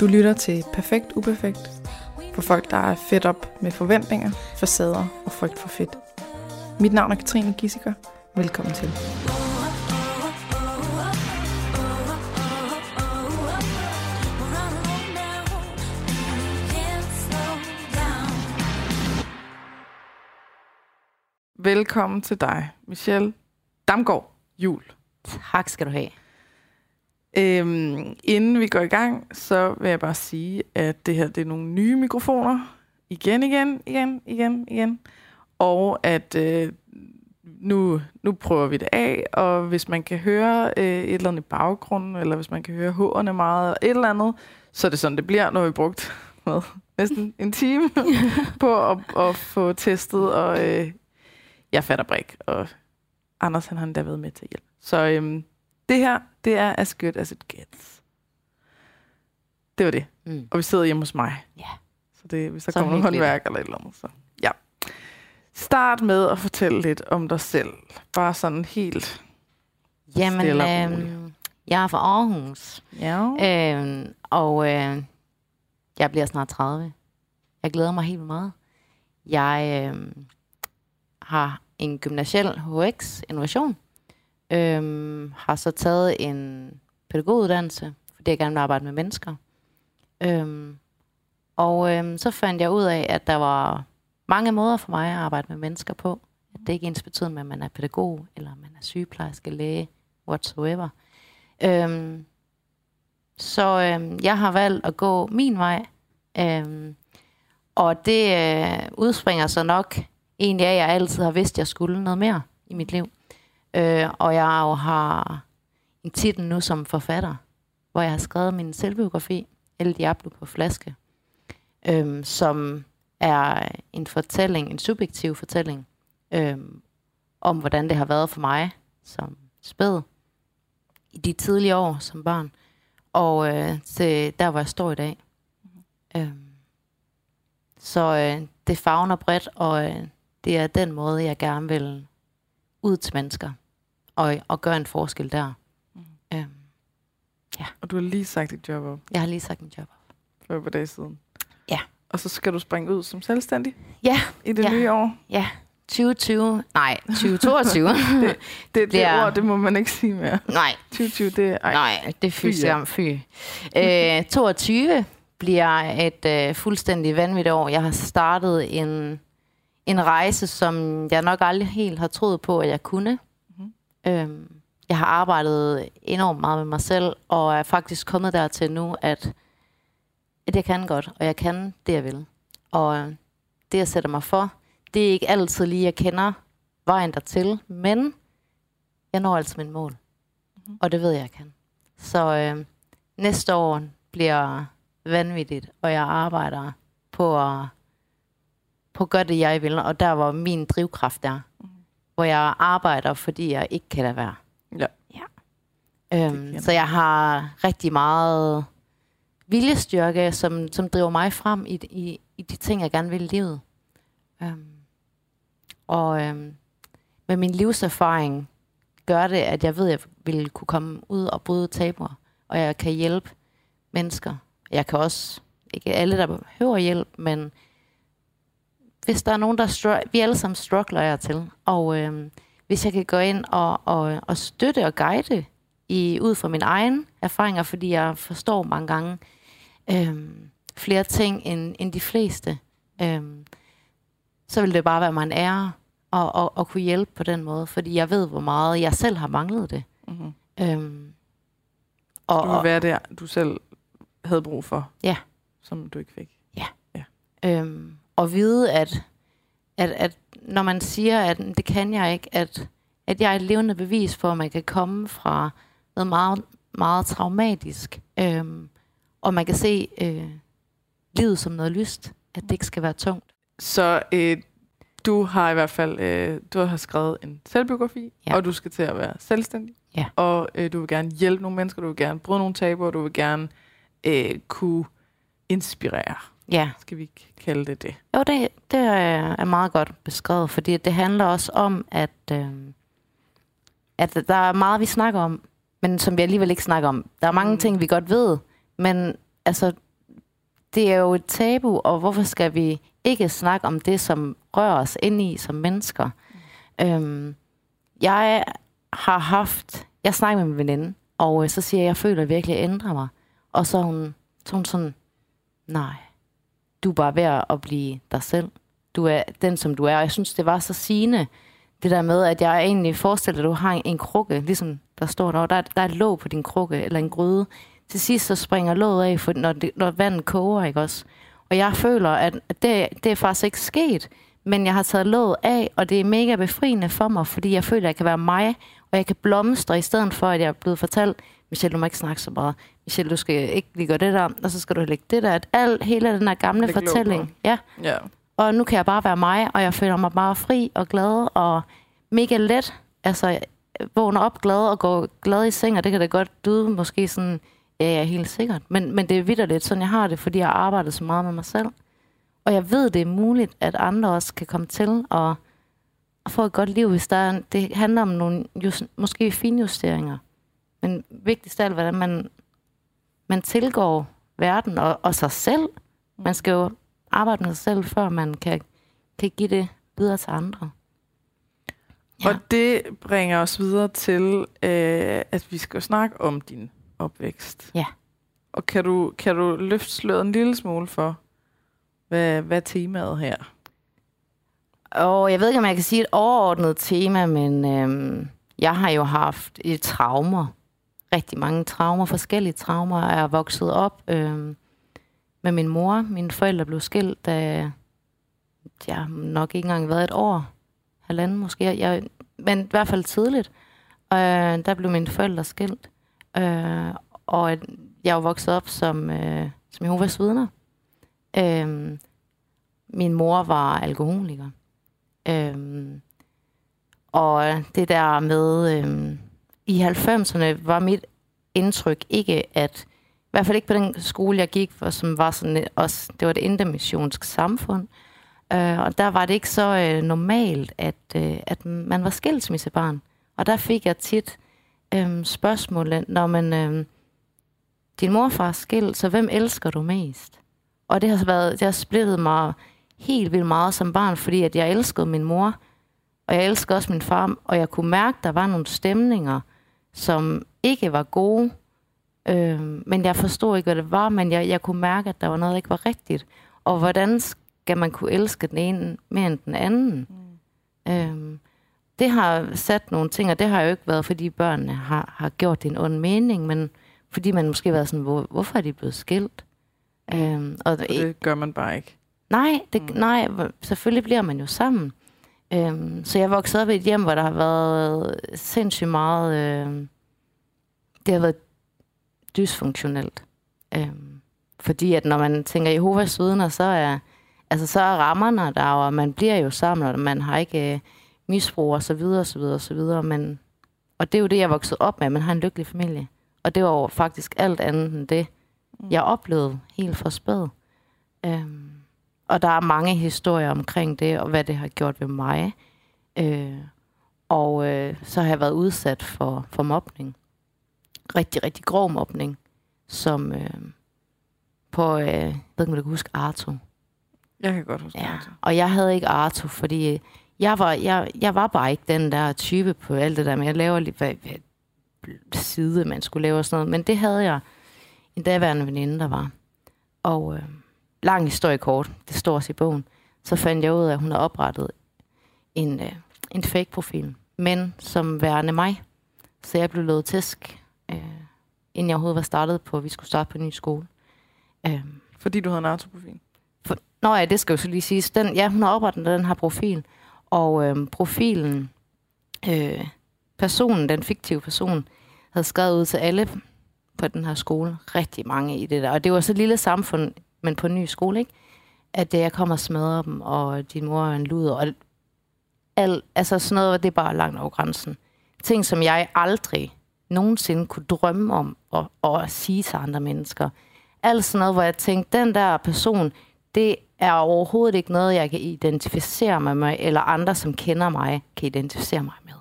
Du lytter til Perfekt Uperfekt for folk, der er fedt op med forventninger, facader og frygt for fedt. Mit navn er Katrine Gissiker. Velkommen til. Velkommen til dig, Michelle Damgaard Jul. Tak skal du have. Øhm, inden vi går i gang, så vil jeg bare sige, at det her det er nogle nye mikrofoner. Igen, igen, igen, igen, igen. Og at øh, nu, nu prøver vi det af, og hvis man kan høre øh, et eller andet i baggrunden, eller hvis man kan høre hårene meget, et eller andet, så er det sådan, det bliver, når vi har brugt hvad, næsten en time på at, at få testet, og øh, jeg fatter brik, og Anders han har endda været med til hjælp. Så øhm, det her, det er as good as it gets. Det var det. Mm. Og vi sidder hjemme hos mig. Ja. Så det, hvis der Så kommer nogle håndværk eller et eller andet. Så ja. Start med at fortælle lidt om dig selv. Bare sådan helt... Jamen, øhm, jeg er fra Aarhus, Ja. øhm, og øh, jeg bliver snart 30. Jeg glæder mig helt meget. Jeg øhm, har en gymnasiel HX innovation. Øhm, har så taget en pædagoguddannelse, fordi jeg gerne vil arbejde med mennesker. Øhm, og øhm, så fandt jeg ud af, at der var mange måder for mig at arbejde med mennesker på. At det ikke ens betyder med, at man er pædagog, eller man er sygeplejerske, læge, whatsoever. Øhm, så øhm, jeg har valgt at gå min vej. Øhm, og det øh, udspringer så nok egentlig af, at jeg altid har vidst, at jeg skulle noget mere i mit liv. Øh, og jeg jo har en titel nu som forfatter, hvor jeg har skrevet min selvbiografi, El Diablo på flaske, øh, som er en fortælling, en subjektiv fortælling, øh, om hvordan det har været for mig som spæd i de tidlige år som barn, og øh, til der, hvor jeg står i dag. Øhm, så øh, det fagner bredt, og øh, det er den måde, jeg gerne vil ud til mennesker og, og gøre en forskel der. Øhm, Og du har lige sagt dit job op jeg har lige sagt en job. for et par dage siden. Ja. Og så skal du springe ud som selvstændig Ja, i det Ja. nye år. ja. 2020, nej, 2022. Det, det, Det er- ord, det må man ikke sige mere. nej, 2020, det er... Ej. Nej, det er fy Fy, ja. Øh, 22 bliver et øh, fuldstændig vanvittigt år. Jeg har startet en, en rejse, som jeg nok aldrig helt har troet på, at jeg kunne. Mhm. Øhm, jeg har arbejdet enormt meget med mig selv, og er faktisk kommet dertil nu, at, at jeg kan godt, og jeg kan det, jeg vil. Og det, jeg sætter mig for, det er ikke altid lige, jeg kender vejen dertil, men jeg når altså min mål. Og det ved jeg, jeg kan. Så øh, næste år bliver vanvittigt, og jeg arbejder på at, på at gøre det, jeg vil. Og der, hvor min drivkraft er. Hvor jeg arbejder, fordi jeg ikke kan lade være. Ja. ja. Øhm, så jeg har rigtig meget viljestyrke, som, som driver mig frem i, i, i de ting, jeg gerne vil i livet. Øhm, og øhm, med min livserfaring gør det, at jeg ved, at jeg vil kunne komme ud og bryde tabuer, og jeg kan hjælpe mennesker. Jeg kan også, ikke alle, der behøver hjælp, men hvis der er nogen, der str- vi alle sammen struggler jeg til, og øhm, hvis jeg kan gå ind og, og, og støtte og guide i, ud fra mine egne erfaringer, fordi jeg forstår mange gange øhm, flere ting end, end de fleste, øhm, så vil det bare være mig en ære at, at, at kunne hjælpe på den måde, fordi jeg ved, hvor meget jeg selv har manglet det. Mm-hmm. Øhm, og, Du vil være der, du selv havde brug for. Ja. Som du ikke fik. øhm, og vide, at, at, at når man siger, at det kan jeg ikke, at, at jeg er et levende bevis for, at man kan komme fra noget meget, meget traumatisk, øhm, og man kan se øh, livet som noget lyst, at det ikke skal være tungt. Så øh, du har i hvert fald øh, du har skrevet en selvbiografi, Ja. og du skal til at være selvstændig. Ja. Og øh, du vil gerne hjælpe nogle mennesker, du vil gerne bryde nogle tabuer, du vil gerne øh, kunne inspirere. Ja, Skal vi ikke kalde det det? jo, det, det er meget godt beskrevet, fordi det handler også om, at, øh, at der er meget, vi snakker om, men som vi alligevel ikke snakker om. Der er mange Mm. ting, vi godt ved, men altså, det er jo et tabu, og hvorfor skal vi ikke snakke om det, som rører os ind i som mennesker? Mm. Øhm, jeg har haft... Jeg snakker med min veninde, og øh, så siger jeg, at jeg føler, at jeg virkelig ændrer mig. Og så er hun, så hun sådan, nej, du er bare ved at blive dig selv. Du er den, som du er. Og jeg synes, det var så sigende, det der med, at jeg egentlig forestiller, at du har en, en krukke, ligesom der står der, der, der er et låg på din krukke, eller en gryde. Til sidst så springer låget af, for når, det, når vandet koger, ikke også? Og jeg føler, at det, det er faktisk ikke sket, men jeg har taget låget af, og det er mega befriende for mig, fordi jeg føler, at jeg kan være mig, og jeg kan blomstre, i stedet for, at jeg er blevet fortalt, Michelle, du må ikke snakke så meget. Michelle, du skal ikke lige gøre det der, og så skal du lægge det der. At al, hele den her gamle Læg fortælling. Ja. Ja. Og nu kan jeg bare være mig, og jeg føler mig bare fri og glad og mega let. Altså, vågner op glad og går glad i seng, og det kan da godt lyde måske sådan, ja, ja, helt sikkert. Men, men det er vidderligt, sådan jeg har det, fordi jeg har arbejdet så meget med mig selv. Og jeg ved, det er muligt, at andre også kan komme til og, og få et godt liv, hvis der er, det handler om nogle just, måske finjusteringer. Men vigtigst af alt, hvordan man, man tilgår verden og, og sig selv. Man skal jo arbejde med sig selv, før man kan, kan give det videre til andre. Ja. Og det bringer os videre til, øh, at vi skal snakke om din opvækst. Ja. Og kan du, kan du løfte sløret en lille smule for, hvad, hvad temaet her? Og jeg ved ikke, om jeg kan sige et overordnet tema, men øhm, jeg har jo haft et traumer. Rigtig mange traumer, forskellige traumer. Jeg er vokset op øh, med min mor. Mine forældre blev skilt, da jeg nok ikke engang været et år. Halvanden måske. Jeg, men i hvert fald tidligt. Øh, der blev mine forældre skilt. Øh, og jeg er vokset op som, øh, som Jehovas vidner. Øh, min mor var alkoholiker. Øh, og det der med, Øh, i 90'erne var mit indtryk ikke, at i hvert fald ikke på den skole, jeg gik, for, som var sådan øh, også, det var et intermissionsk samfund, øh, og der var det ikke så øh, normalt, at, øh, at man var skilsmissebarn. Og der fik jeg tit øh, spørgsmålet, når man, øh, din morfar er skilt, så hvem elsker du mest? Og det har været, det har splittet mig helt vildt meget som barn, fordi at jeg elskede min mor, og jeg elskede også min far, og jeg kunne mærke, at der var nogle stemninger, som ikke var gode, øh, men jeg forstod ikke, hvad det var, men jeg, jeg kunne mærke, at der var noget, der ikke var rigtigt. Og hvordan skal man kunne elske den ene mere end den anden? Mm. Øh, det har sat nogle ting, og det har jo ikke været, fordi børnene har, har gjort det en ond mening, men fordi man måske har været sådan, hvor, hvorfor er de blevet skilt? Øh, og, og det gør man bare ikke. Nej, det, mm. nej, selvfølgelig bliver man jo sammen. Øhm, så jeg voksede op i et hjem, hvor der har været sindssygt meget... Øh, det har været dysfunktionelt. Øhm, fordi at når man tænker Jehovas vidner, så er, altså, så er rammerne der, og man bliver jo sammen, og man har ikke øh, misbrug og så videre, og så videre, og så videre. Men, og det er jo det, jeg voksede op med. Man har en lykkelig familie. Og det var jo faktisk alt andet end det, mm. jeg oplevede helt fra spæd. Øhm, og der er mange historier omkring det, og hvad det har gjort ved mig. Øh, og øh, så har jeg været udsat for, for mobning. Rigtig, rigtig grov mobning, som øh, på, øh, jeg ved ikke, om du kan huske Arto. Jeg kan godt huske ja. Arto. Og jeg havde ikke Arto, fordi jeg var, jeg, jeg var bare ikke den der type på alt det der med, jeg laver lige, hvad, hvad side man skulle lave og sådan noget. Men det havde jeg en daværende veninde, der var. Og øh, lang historie kort, det står også i bogen, så fandt jeg ud af, at hun har oprettet en, øh, en fake-profil, men som værende mig. Så jeg blev løbet tæsk, øh, inden jeg overhovedet var startet på, at vi skulle starte på en ny skole. Øh, Fordi du havde en autoprofil? For, nå ja, det skal jo så lige siges. Den, ja, hun har oprettet den her profil, og øh, profilen, øh, personen, den fiktive person, havde skrevet ud til alle på den her skole. Rigtig mange i det der. Og det var så et lille samfund men på en ny skole, ikke? At jeg kommer og smadrer dem, og din mor er en luder, og al, altså sådan noget, det er bare langt over grænsen. Ting, som jeg aldrig nogensinde kunne drømme om at, at sige til andre mennesker. Alt sådan noget, hvor jeg tænkte, den der person, det er overhovedet ikke noget, jeg kan identificere mig med, eller andre, som kender mig, kan identificere mig med.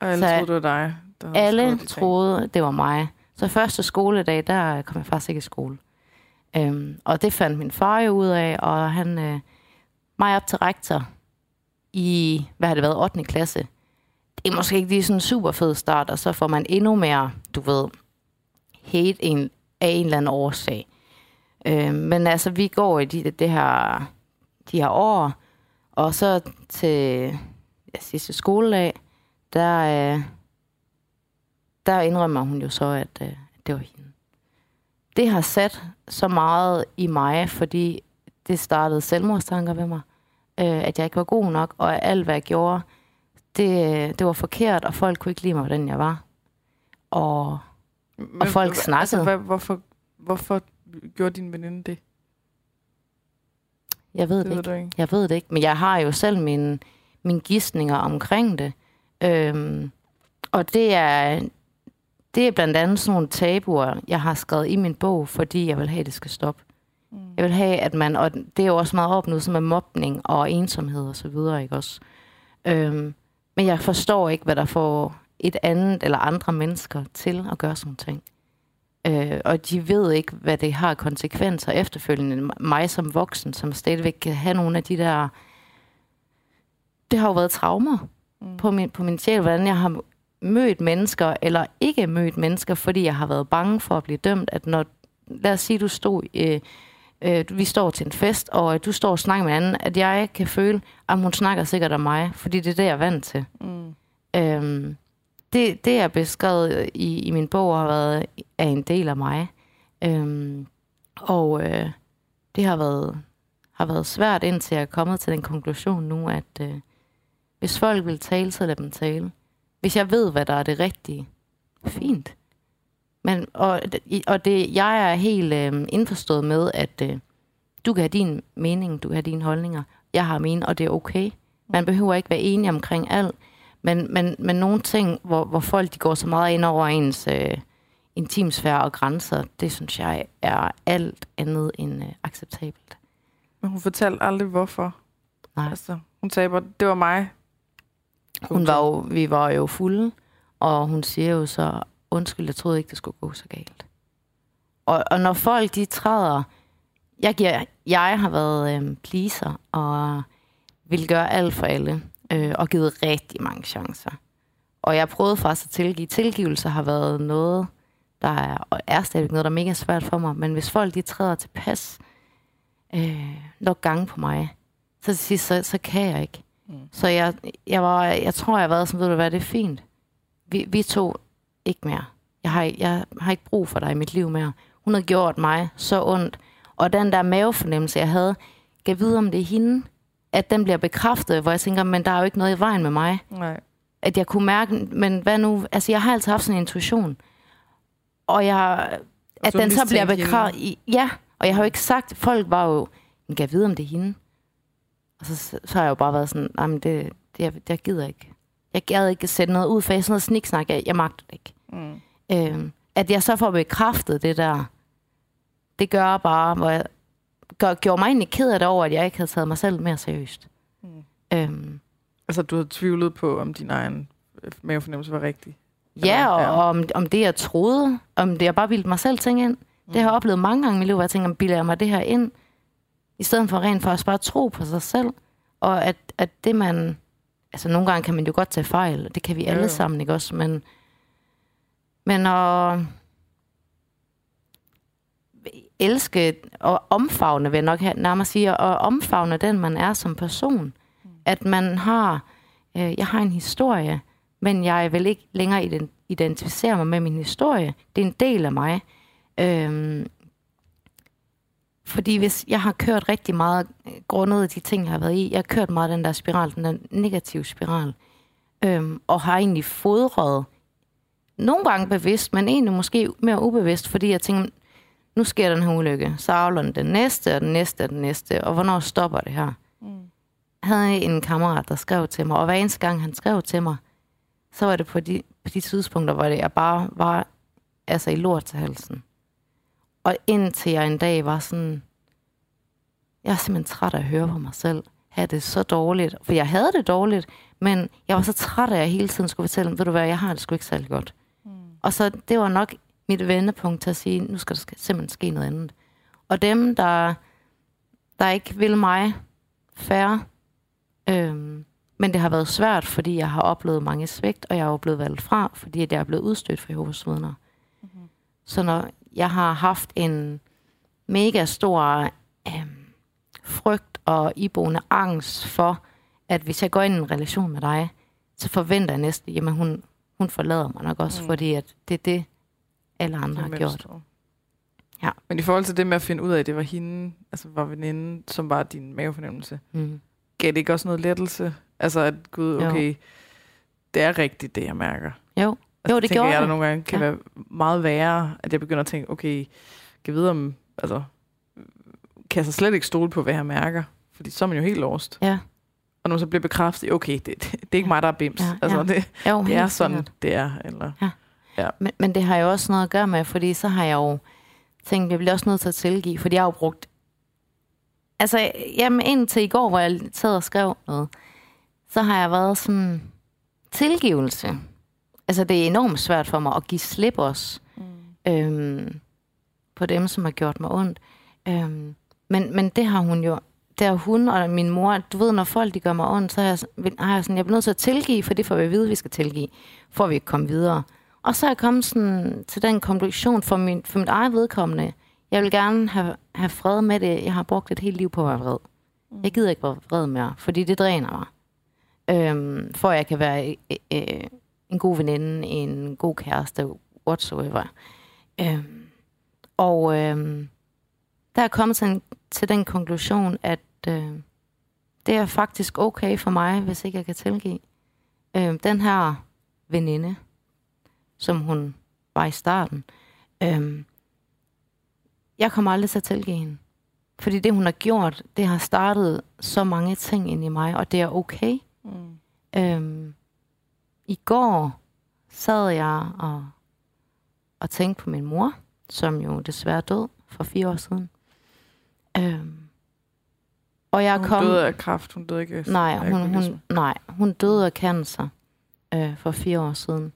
Og alle så troede, det var dig? Der alle troede, det var mig. Så første skoledag, der kom jeg faktisk ikke i skole. Øhm, og det fandt min far jo ud af, og han øh, mig op til rektor i, hvad har det været, 8. klasse. Det er måske ikke lige sådan en super fed start, og så får man endnu mere, du ved, hate en, af en eller anden årsag. Øh, men altså, vi går i de, det her, de her år, og så til ja, sidste skoledag, der, øh, der indrømmer hun jo så, at øh, det var hende. Det har sat så meget i mig, fordi det startede selvmordstanker ved mig, øh, at jeg ikke var god nok, og alt hvad jeg gjorde, det, det var forkert, og folk kunne ikke lide mig, hvordan jeg var. Og, Men, og folk altså, snakkede. hvad, hvorfor, hvorfor gjorde din veninde det? Jeg ved Det det, ved ikke. Jeg ved det ikke, men jeg har jo selv mine, mine gissninger omkring det. Øhm, og det er, det er blandt andet sådan nogle tabuer, jeg har skrevet i min bog, fordi jeg vil have, at det skal stoppe. Mm. Jeg vil have, at man, og det er jo også meget opnået som er mobning og ensomhed og så videre, ikke også? Øhm, men jeg forstår ikke, hvad der får et andet eller andre mennesker til at gøre sådan ting. Øh, og de ved ikke, hvad det har konsekvenser efterfølgende. Mig som voksen, som stadigvæk kan have nogle af de der... Det har jo været traumer Mm. på min, på min sjæl, hvordan jeg har mødt mennesker, eller ikke mødt mennesker, fordi jeg har været bange for at blive dømt, at når, lad os sige, du stod, øh, øh, vi står til en fest, og du står og snakker med en anden, at jeg kan føle, at hun snakker sikkert om mig, fordi det er det, jeg er vant til. Mm. Øhm, det, det er beskrevet i, i min bog, har været er en del af mig. Øhm, og øh, det har været, har været svært, indtil jeg er kommet til den konklusion nu, at øh, hvis folk vil tale, så lad dem tale. Hvis jeg ved, hvad der er det rigtige, fint. Men, og, og det, jeg er helt øh, indforstået med, at øh, du kan have din mening, du kan have dine holdninger, jeg har mine, og det er okay. Man behøver ikke være enige omkring alt. Men, men, men nogle ting, hvor, hvor folk de går så meget ind over ens øh, intimsfære og grænser, det synes jeg er alt andet end øh, acceptabelt. Men hun fortalte aldrig, hvorfor. Nej. Altså, hun sagde bare, det var mig. Hun var jo, vi var jo fulde, og hun siger jo så, undskyld, jeg troede ikke, det skulle gå så galt. Og, og når folk de træder, jeg, giver, jeg har været øh, pleaser, og vil gøre alt for alle, øh, og givet rigtig mange chancer. Og jeg prøvede faktisk at tilgive. Tilgivelse har været noget, der er, og er stadig noget, der er mega svært for mig. Men hvis folk de træder til pas øh, nok gange på mig, så til sidst, så, så kan jeg ikke. Mm. Så jeg, jeg, var, jeg tror, jeg har været sådan, ved du hvad, det er fint. Vi, vi to ikke mere. Jeg har, jeg har ikke brug for dig i mit liv mere. Hun har gjort mig så ondt. Og den der mavefornemmelse, jeg havde, kan vide, om det er hende, at den bliver bekræftet, hvor jeg tænker, men der er jo ikke noget i vejen med mig. Nej. At jeg kunne mærke, men hvad nu? Altså, jeg har altid haft sådan en intuition. Og jeg, at så den så bliver bekræftet. Ja, og jeg har jo ikke sagt, folk var jo, kan jeg vide, om det er hende? Og så, så har jeg jo bare været sådan, nej, men det, det, jeg, jeg gider ikke. Jeg gad ikke sætte noget ud, for jeg sådan noget sniksnak, jeg, jeg magter det ikke. Mm. Øhm, at jeg så får bekræftet det der, det gør bare, hvor jeg gør, gjorde mig egentlig ked af det over, at jeg ikke havde taget mig selv mere seriøst. Mm. Øhm, Altså, du havde tvivlet på, om din egen øh, mavefornemmelse var rigtig. ja, og, Ja. og om, om det, jeg troede, om det, jeg bare ville mig selv ting ind. Det har jeg oplevet mange gange i mit liv, hvor jeg tænker, bilder jeg mig det her ind, i stedet for rent faktisk bare at tro på sig selv. Og at, at det man... Altså nogle gange kan man jo godt tage fejl, og det kan vi Jo, alle sammen, ikke også? Men, men at elske og omfavne, vil jeg nok have, nærmere sige, og omfavne den, man er som person. At man har, øh, jeg har en historie, men jeg vil ikke længere ident- identificere mig med min historie. Det er en del af mig. Øhm, fordi hvis jeg har kørt rigtig meget, øh, grundet af de ting, jeg har været i, jeg har kørt meget den der spiral, den der negative spiral, øhm, og har egentlig fodret, nogle gange bevidst, men egentlig måske mere ubevidst, fordi jeg tænker, nu sker den her ulykke, så afler den den næste, og den næste, og den næste, og hvornår stopper det her? Mm. Jeg havde en kammerat, der skrev til mig, og hver eneste gang han skrev til mig, så var det på de, på de tidspunkter, hvor det, jeg bare var altså i lort til halsen. Og indtil jeg en dag var sådan, jeg er simpelthen træt af at høre på mig selv, have det så dårligt. For jeg havde det dårligt, men jeg var så træt af, at jeg hele tiden skulle fortælle, ved du hvad, jeg har det sgu ikke særlig godt. Mm. Og så det var nok mit vendepunkt til at sige, nu skal der simpelthen ske noget andet. Og dem, der, der ikke vil mig færre, øhm, men det har været svært, fordi jeg har oplevet mange svigt, og jeg er jo blevet valgt fra, fordi jeg er blevet udstødt for Jehovas vidner. Mm-hmm. Så når jeg har haft en mega stor øhm, frygt og iboende angst for, at hvis jeg går ind i en relation med dig, så forventer jeg næsten, jamen hun, hun forlader mig nok også, mm. fordi at det er det, alle andre har gjort. Ja. Men i forhold til det med at finde ud af, at det var hende, altså var veninden, som var din mavefornemmelse, mm. gav det ikke også noget lettelse? Altså at, gud, okay, jo. det er rigtigt, det jeg mærker. Jo, altså, jo det gjorde jeg. der nogle gange kan ja. være meget værre, at jeg begynder at tænke, okay, kan vide om, altså, kan jeg så slet ikke stole på, hvad jeg mærker? Fordi så er man jo helt lost. Ja. Og nu så bliver bekræftet, okay, det, det, det er ikke mig, der er bims. Ja, altså, det, jo, det er sådan, sikkert. det er. Eller, ja. Ja. Men, men det har jo også noget at gøre med, fordi så har jeg jo tænkt, jeg bliver også nødt til at tilgive, fordi jeg har jo brugt... Altså, jamen indtil i går, hvor jeg sad og skrev noget, så har jeg været sådan... Tilgivelse. Altså, det er enormt svært for mig at give slip også. Mm. Øhm, på dem, som har gjort mig ondt. Øhm, men, men det har hun jo der hun og min mor, du ved, når folk de gør mig ondt, så har jeg, har jeg sådan, jeg bliver nødt til at tilgive, for det får vi at vide, at vi skal tilgive, for vi kan komme videre. Og så er jeg kommet sådan til den konklusion for, min, for mit eget vedkommende. Jeg vil gerne have, have fred med det. Jeg har brugt et helt liv på at være vred. Mm. Jeg gider ikke være vred mere, fordi det dræner mig. Øhm, for jeg kan være øh, øh, en god veninde, en god kæreste, whatsoever. Øhm, og øhm, der er kommet til, en, til den konklusion, at øh, det er faktisk okay for mig, hvis ikke jeg kan tilgive. Øh, den her veninde, som hun var i starten, øh, jeg kommer aldrig til at tilgive hende. Fordi det, hun har gjort, det har startet så mange ting ind i mig, og det er okay. Mm. Øhm, I går sad jeg og, og tænkte på min mor, som jo desværre død for fire år siden. Øhm, og jeg hun kom... døde af kræft, hun døde ikke nej, hun, hun, nej, hun døde af cancer øh, for fire år siden.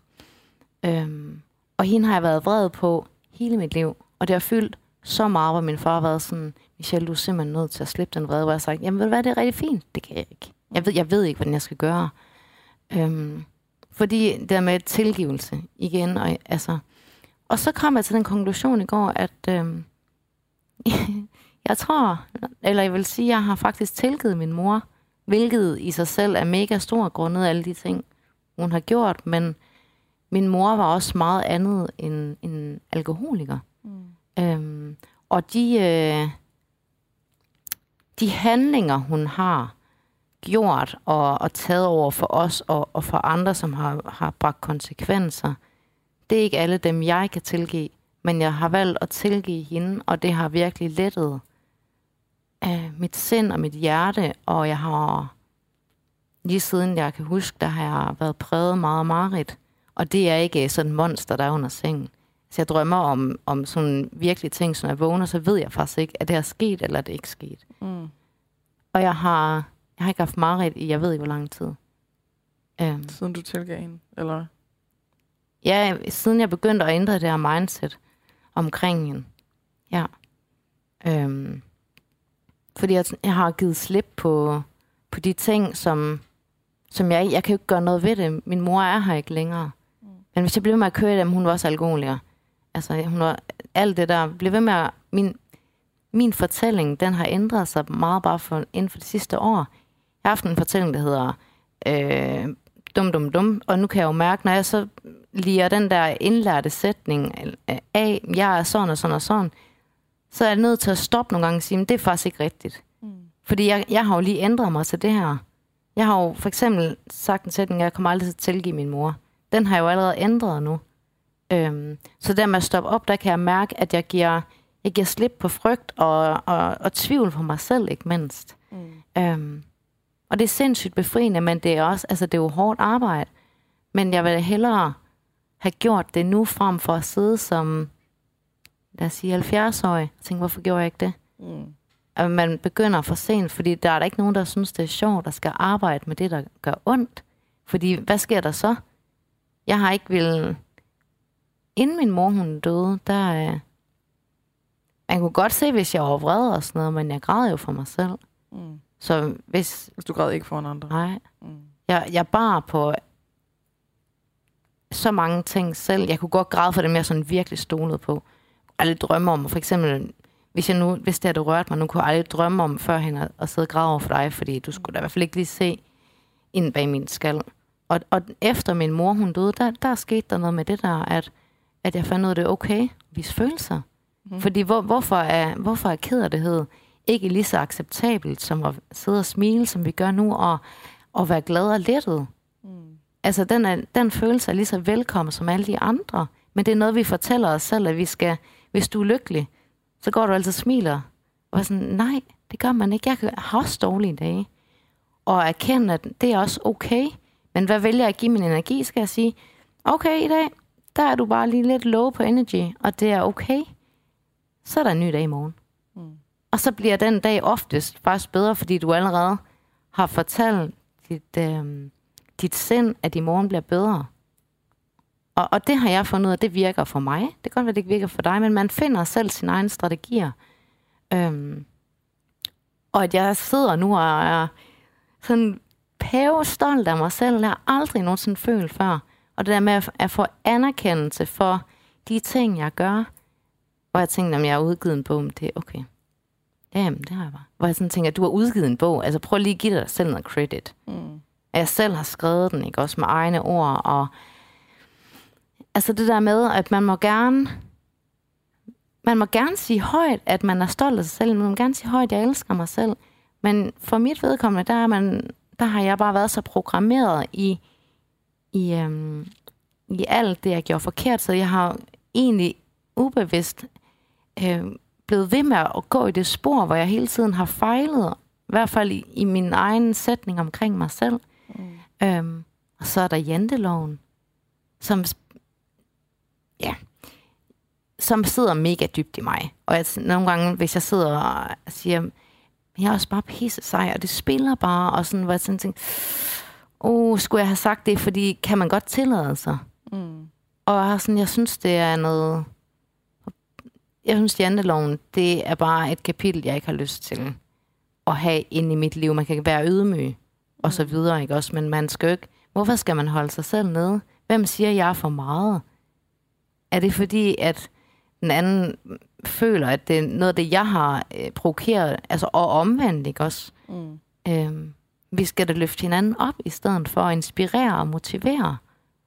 Øhm, og hende har jeg været vred på hele mit liv. Og det har fyldt så meget, hvor min far har været sådan, Michelle, du er simpelthen nødt til at slippe den vrede. Hvor jeg har sagt, jamen ved du hvad, det er rigtig fint. Det kan jeg ikke. Jeg ved, jeg ved ikke, hvordan jeg skal gøre. Øhm, fordi det der med tilgivelse igen. Og, altså, og så kom jeg til den konklusion i går, at øhm, Jeg tror, eller jeg vil sige, at jeg har faktisk tilgivet min mor, hvilket i sig selv er mega stor grundet alle de ting, hun har gjort, men min mor var også meget andet end en alkoholiker. Mm. Øhm, og de, øh, de handlinger, hun har gjort og, og taget over for os og, og for andre, som har, har bragt konsekvenser, det er ikke alle dem, jeg kan tilgive, men jeg har valgt at tilgive hende, og det har virkelig lettet af mit sind og mit hjerte, og jeg har lige siden jeg kan huske, der har jeg været præget meget af Marit. Og det er ikke sådan en monster, der er under sengen. Så jeg drømmer om, om sådan virkelig ting, så når jeg vågner, så ved jeg faktisk ikke, at det er sket, eller er det ikke sket. Mm. Og jeg har, jeg har ikke haft Marit i, jeg ved ikke, hvor lang tid. Um, siden du tilgav hende, eller? Ja, siden jeg begyndte at ændre det her mindset omkring hende. Ja. Um, fordi jeg, jeg har givet slip på, på de ting, som, som jeg, jeg kan jo ikke gøre noget ved det. Min mor er her ikke længere. Mm. Men hvis jeg bliver med at køre dem, hun var også alkoholiker. Altså, hun var, alt det der, blev ved med at, min, min fortælling, den har ændret sig meget bare for, inden for det sidste år. Jeg har haft en fortælling, der hedder øh, dum, dum, dum, og nu kan jeg jo mærke, når jeg så lige den der indlærte sætning af, jeg er sådan og sådan og sådan, så er jeg nødt til at stoppe nogle gange og sige, det er faktisk ikke rigtigt. Mm. Fordi jeg, jeg har jo lige ændret mig til det her. Jeg har jo for eksempel sagt en sætning, jeg kommer aldrig til at tilgive min mor. Den har jeg jo allerede ændret nu. Øhm, så der med at stoppe op, der kan jeg mærke, at jeg giver, jeg giver slip på frygt og, og, og tvivl på mig selv, ikke mindst. Mm. Øhm, og det er sindssygt befriende, men det er også, altså det er jo hårdt arbejde. Men jeg vil hellere have gjort det nu, frem for at sidde som lad os sige 70-årig, og tænke, hvorfor gjorde jeg ikke det? Mm. At man begynder for sent, fordi der er der ikke nogen, der synes, det er sjovt, der skal arbejde med det, der gør ondt. Fordi, hvad sker der så? Jeg har ikke vil... Inden min mor, hun døde, der, man kunne godt se, hvis jeg var vred og sådan noget, men jeg græd jo for mig selv. Mm. Så hvis... Hvis du græd ikke foran andre. Nej. Mm. Jeg, jeg bar på så mange ting selv. Jeg kunne godt græde for dem, jeg sådan virkelig stolede på. Aldrig drømme om, for eksempel, hvis, jeg nu, hvis det havde rørt mig, nu kunne jeg aldrig drømme om førhen at, at sidde og græde over for dig, fordi du skulle da i hvert fald ikke lige se ind bag min skal. Og, og efter min mor, hun døde, der, der skete der noget med det der, at, at jeg fandt ud af, det okay at vise følelser. Mm. Fordi hvor, hvorfor, er, hvorfor er kederlighed ikke lige så acceptabelt som at sidde og smile, som vi gør nu, og, og være glad og lettet? Mm. Altså, den, er, den følelse er lige så velkommen som alle de andre. Men det er noget, vi fortæller os selv, at vi skal, hvis du er lykkelig, så går du altid og smiler. Og sådan, nej, det gør man ikke. Jeg kan- har også dårlige dage. Og erkende, at det er også okay. Men hvad vælger jeg at give min energi, skal jeg sige, okay, i dag, der er du bare lige lidt low på energy, og det er okay. Så er der en ny dag i morgen. Mm. Og så bliver den dag oftest faktisk bedre, fordi du allerede har fortalt dit, øh, dit sind, at i morgen bliver bedre. Og, og det har jeg fundet ud af, det virker for mig. Det kan godt være, det ikke virker for dig, men man finder selv sine egne strategier. Øhm, og at jeg sidder nu og er sådan pævestolt af mig selv, Jeg har aldrig nogensinde følt før. Og det der med at, at få anerkendelse for de ting, jeg gør, hvor jeg tænkte, om jeg har udgivet en bog, det er okay. Jamen, det har jeg bare. Hvor jeg sådan tænker, du har udgivet en bog, altså prøv lige at give dig selv noget credit Mm. at jeg selv har skrevet den, ikke? Også med egne ord. Og altså det der med, at man må gerne man må gerne sige højt, at man er stolt af sig selv. Man må gerne sige højt, at jeg elsker mig selv. Men for mit vedkommende, der, er man, der har jeg bare været så programmeret i, i, øhm, i alt det, jeg gjorde forkert. Så jeg har egentlig ubevidst øh, blevet ved med at gå i det spor, hvor jeg hele tiden har fejlet. I hvert fald i, i min egen sætning omkring mig selv. Mm. Øhm, og så er der janteloven, som, ja, som sidder mega dybt i mig. Og jeg, nogle gange, hvis jeg sidder og siger, jeg er også bare pisse sej, og det spiller bare, og sådan, hvor jeg sådan tænker, oh, skulle jeg have sagt det, fordi kan man godt tillade sig? Mm. Og sådan, jeg synes, det er noget... Jeg synes, janteloven, det er bare et kapitel, jeg ikke har lyst til at have ind i mit liv. Man kan være ydmyg og så videre, ikke også? Men man skal ikke... Hvorfor skal man holde sig selv nede? Hvem siger, jeg er for meget? Er det fordi, at den anden føler, at det er noget af det, jeg har øh, provokeret, altså og omvendt, ikke også? Mm. Øhm, vi skal da løfte hinanden op, i stedet for at inspirere og motivere.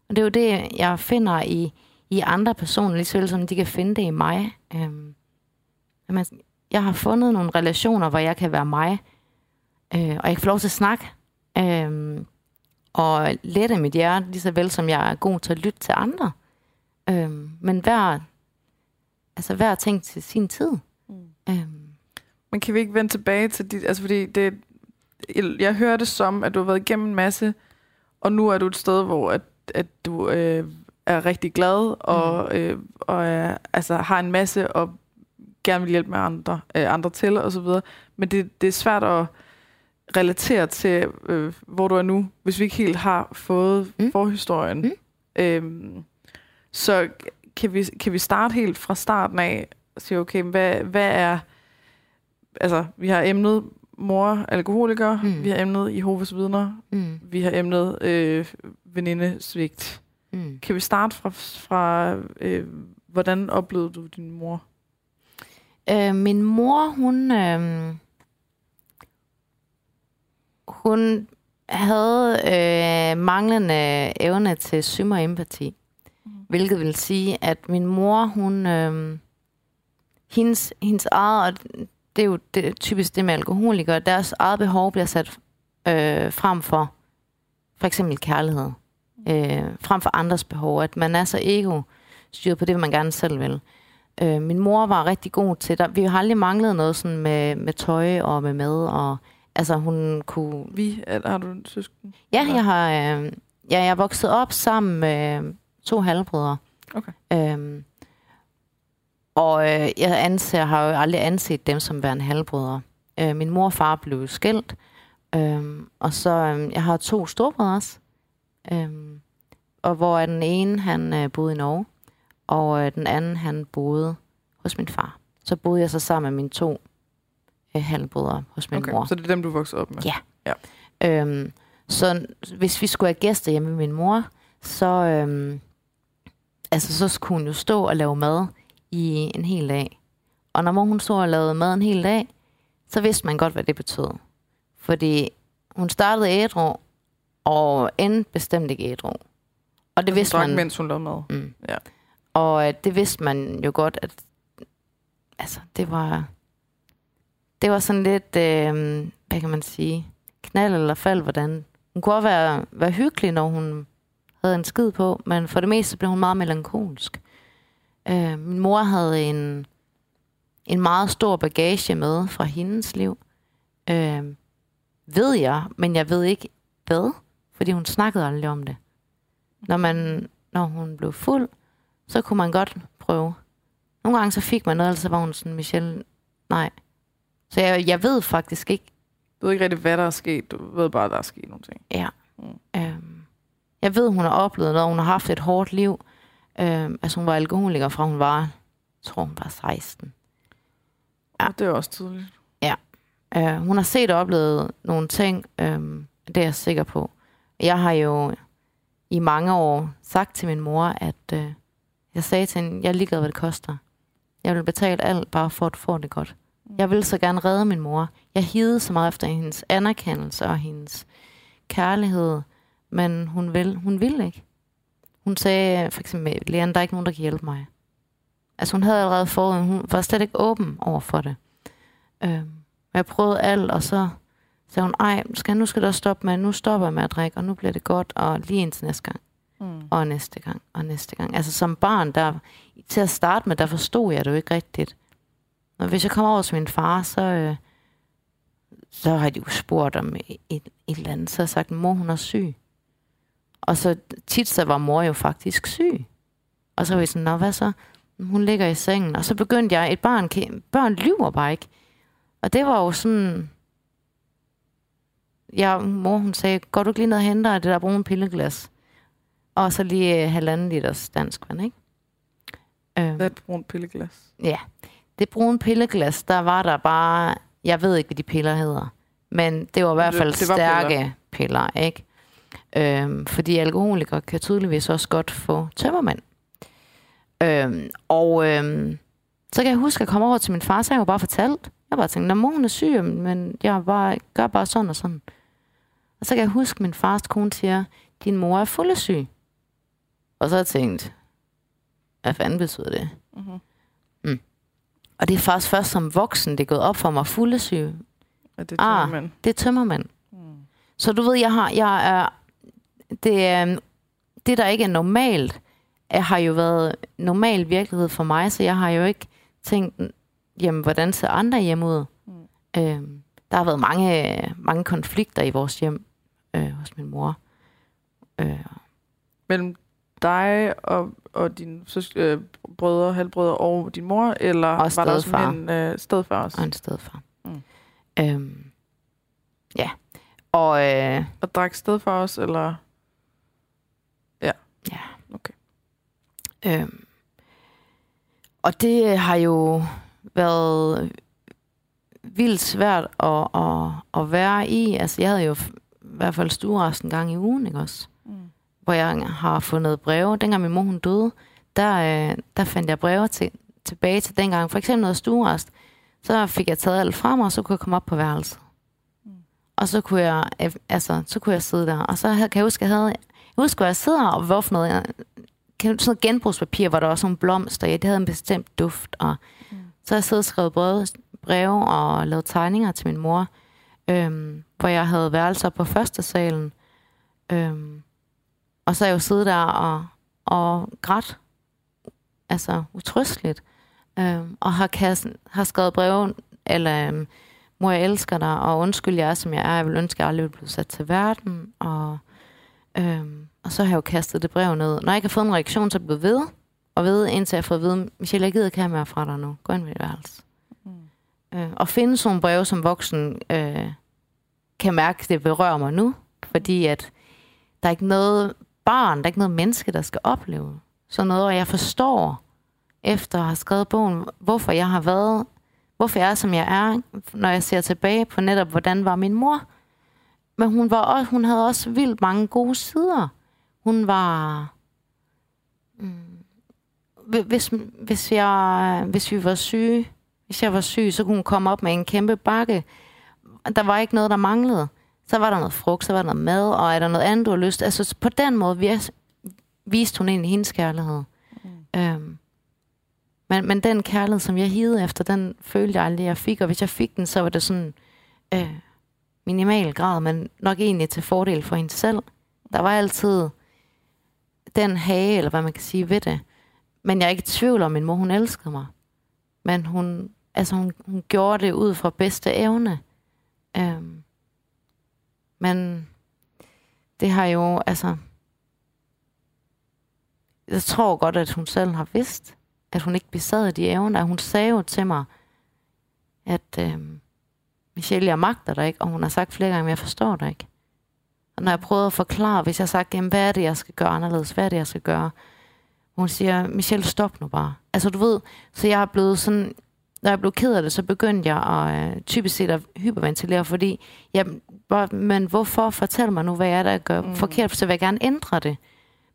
Og det er jo det, jeg finder i, i andre personer, lige så vel som de kan finde det i mig. Øhm, man, jeg har fundet nogle relationer, hvor jeg kan være mig, øh, og jeg kan få lov til at snakke, øh, og lette mit hjerte, lige så vel som jeg er god til at lytte til andre. Øh, men hver, altså hver ting til sin tid. Mm. Øh, Men kan vi ikke vende tilbage til dit... Altså, fordi det, jeg, jeg hører det som, at du har været igennem en masse, og nu er du et sted, hvor at, at du øh, er rigtig glad, og, mm. øh, og er, altså, har en masse, og gerne vil hjælpe med andre, øh, andre til, og så videre. Men det, det er svært at relatere til, øh, hvor du er nu, hvis vi ikke helt har fået Mm. forhistorien. Mm. Øhm, så kan vi, kan vi starte helt fra starten af og sige, okay, hvad, hvad er... Altså, vi har emnet mor alkoholiker, mm. vi har emnet Jehovas vidner, mm, vi har emnet øh, venindesvigt. Mm. Kan vi starte fra, fra øh, hvordan oplevede du din mor? Øh, min mor, hun... Øh, hun havde øh, manglende evne til sym og empati. Mm. Hvilket vil sige, at min mor, hun... Øh, hendes, hendes eget... Og det er jo det, typisk det med alkoholikere. Deres eget behov bliver sat øh, frem for for eksempel kærlighed. Øh, frem for andres behov. At man er så ego styret på det, man gerne selv vil. Øh, min mor var rigtig god til det. Vi har aldrig manglet noget sådan med, med tøj og med mad. Og, altså hun kunne... Vi, har du en søsken? Ja, jeg har... Øh, ja, jeg er vokset op sammen med to halvbrødre. Okay. Øhm, og øh, jeg anser, har jo aldrig anset dem som værende halvbrødre. Øh, min mor og far blev skilt. Øhm, og så, øh, jeg har to storbrødre også. Øhm, og hvor den ene, han øh, boede i Norge. Og øh, den anden, han boede hos min far. så boede jeg så sammen med mine to øh, halvbrødre hos min Okay, mor. så det er dem, du voksede op med? Ja. Øhm, så hvis vi skulle have gæster hjemme med min mor, så, øhm, altså, så skulle hun jo stå og lave mad i en hel dag. Og når mor hun stod og lavede mad en hel dag, så vidste man godt, hvad det betød. Fordi hun startede ædru, og endte bestemt ikke ædru. Og det Altså, vidste drak, man... mens hun lavede mad? Mm. Ja. Og øh, det vidste man jo godt, at altså, det var, det var sådan lidt, øh, hvad kan man sige, knald eller fald, hvordan. Hun kunne også være, være hyggelig, når hun havde en skid på, men for det meste blev hun meget melankolsk. Øh, min mor havde en, en meget stor bagage med fra hendes liv. Øh, ved jeg, men jeg ved ikke hvad, fordi hun snakkede aldrig om det. Når, man, når hun blev fuld, så kunne man godt prøve. Nogle gange så fik man noget, ellers så var hun sådan, Michelle, nej. Så jeg, jeg ved faktisk ikke, Du ved ikke rigtig, hvad der er sket. Du ved bare, at der er sket nogle ting. ja. Mm. Øhm, jeg ved, hun har oplevet noget, hun har haft et hårdt liv. Øhm, altså hun var alkoholiker fra hun var, jeg tror hun var 16. Ja. Ja. Og det er også tydeligt. Øh, hun har set og oplevet nogle ting, øhm, det er jeg sikker på. Jeg har jo i mange år sagt til min mor, at øh, jeg sagde til hende, jeg er ligeglad, hvad det koster. Jeg vil betale alt, bare for at få det godt. Jeg vil så gerne redde min mor. Jeg hidede så meget efter hendes anerkendelse og hendes kærlighed, men hun vil, hun ville ikke. Hun sagde for eksempel, Leon, der er ikke nogen, der kan hjælpe mig. Altså hun havde allerede fået, hun var slet ikke åben over for det. Og jeg prøvede alt, og så sagde hun, ej, skal, nu skal du stoppe med, nu stopper jeg med at drikke, og nu bliver det godt, og lige indtil næste gang, Mm. og næste gang, og næste gang. Altså som barn, der, til at starte med, der forstod jeg det jo ikke rigtigt. Og hvis jeg kommer over til min far, så, øh, så har de jo spurgt om et, et, et eller andet, så har jeg sagt, mor, hun er syg. Og så tit så var mor jo faktisk syg. Og så var jeg sådan, nå, hvad så? Hun ligger i sengen. Og så begyndte jeg, et barn, børn lyver bare ikke. Og det var jo sådan... Ja, mor hun sagde, går du ikke lige ned og henter det der brune pilleglas? Og så lige øh, halvanden liters dansk vand, ikke? Øh, Hvad er et brunt pilleglas? ja, det brune pilleglas, der var der bare... Jeg ved ikke, hvad de piller hedder. Men det var i hvert Det- fald det var stærke piller, piller ikke? Øhm, fordi alkoholikere kan tydeligvis også godt få tømmermænd. Øhm, og øhm, så kan jeg huske, at jeg kom over til min far, så jeg jo bare fortalt. Jeg bare tænkte, når mor hun er syg, men jeg bare, gør bare sådan og sådan. Og så kan jeg huske, at min fars kone siger, din mor er fuldesyg. Og så har jeg tænkt, hvad fanden betyder det? Mm-hmm. Og det er faktisk først som voksen, det er gået op for mig fuldesyg. Er det Ah. tømmermænd? Det er tømmermand. Mm. Så du ved, jeg har, jeg er, det, er, det der ikke er normalt, er, har jo været normal virkelighed for mig, så jeg har jo ikke tænkt, jamen, hvordan ser andre hjem ud? Mm. Øhm, der har været mange, mange konflikter i vores hjem øh, hos min mor. Øh, Mellem dig og, og dine søs- øh, brødre, halvbrødre og din mor, eller Og var der også en øh, stedfar også? og en stedfar. Mm. Øhm, ja. Og øh, Og drak stedfar også, eller? Øhm. Og det har jo været vildt svært at, at, at være i. Altså, jeg havde jo hvert fald stuerest en gang i ugen, ikke også? Mm. Hvor jeg har fundet breve. Dengang min mor hun døde, der, øh, der fandt jeg breve til, tilbage til dengang. For eksempel noget stuerest. Så fik jeg taget alt frem, og så kunne jeg komme op på værelset. Mm. Og så kunne jeg, øh, altså, så kunne jeg sidde der. Og så havde- kan jeg huske, jeg havde, jeg husker, at jeg sidder og hvad for noget, jeg, sådan noget genbrugspapir, hvor der var sådan nogle blomster i. Det havde en bestemt duft. Og Mm. så har jeg siddet og skrevet breve, breve og lavet tegninger til min mor, øhm, hvor jeg havde værelser på første salen. Øhm, og så jeg jo siddet der og, og grædt. Altså utrøsteligt. Øhm, og har, kassen, har skrevet breve, eller øhm, mor, jeg elsker dig, og undskyld, jeg er, som jeg er. Jeg vil ønske, at jeg aldrig ville blive sat til verden. Og, øhm, og så har jeg jo kastet det brev ned. Når jeg ikke har fået en reaktion, så er jeg blevet ved. Og ved, indtil jeg fået at vide, Michelle, jeg gider ikke have mere fra dig nu. Gå ind ved dit værelse. Mm. Øh, og finde sådan nogle breve som voksen, øh, kan mærke, at det berører mig nu. Fordi at der er ikke noget barn, der er ikke noget menneske, der skal opleve sådan noget. Og jeg forstår efter at have skrevet bogen, hvorfor jeg har været, hvorfor jeg er, som jeg er, når jeg ser tilbage på netop, hvordan var min mor. Men hun, var også, hun havde også vildt mange gode sider. Hun var... Mm, hvis, hvis, jeg, hvis vi var syge, hvis jeg var syg, så kunne hun komme op med en kæmpe bakke. Der var ikke noget, der manglede. Så var der noget frugt, så var der noget mad, og er der noget andet, du har lyst Altså på den måde vis, viste hun egentlig hendes kærlighed. Mm. Øhm, men, men den kærlighed, som jeg hivede efter, den følte jeg aldrig, jeg fik. Og hvis jeg fik den, så var det sådan øh, minimal grad, men nok egentlig til fordel for hende selv. Der var altid den hage, eller hvad man kan sige ved det. Men jeg er ikke i tvivl om, at min mor, hun elskede mig. Men hun, altså hun, hun gjorde det ud fra bedste evne. Øhm, men det har jo, altså... Jeg tror godt, at hun selv har vidst, at hun ikke besad de evner. Hun sagde jo til mig, at øhm, Michelle, jeg magter dig ikke. Og hun har sagt flere gange, at jeg forstår dig ikke. Og når jeg prøvede at forklare, hvis jeg har sagt, jamen, hvad er det, jeg skal gøre anderledes? Hvad er det, jeg skal gøre? Hun siger, Michelle, stop nu bare. Altså, du ved, så jeg er blevet sådan, når jeg blev ked af det, så begyndte jeg at øh, typisk set at hyperventilere, fordi, ja, men hvorfor? Fortæl mig nu, hvad jeg er, der gør mm. forkert, så vil jeg gerne ændre det.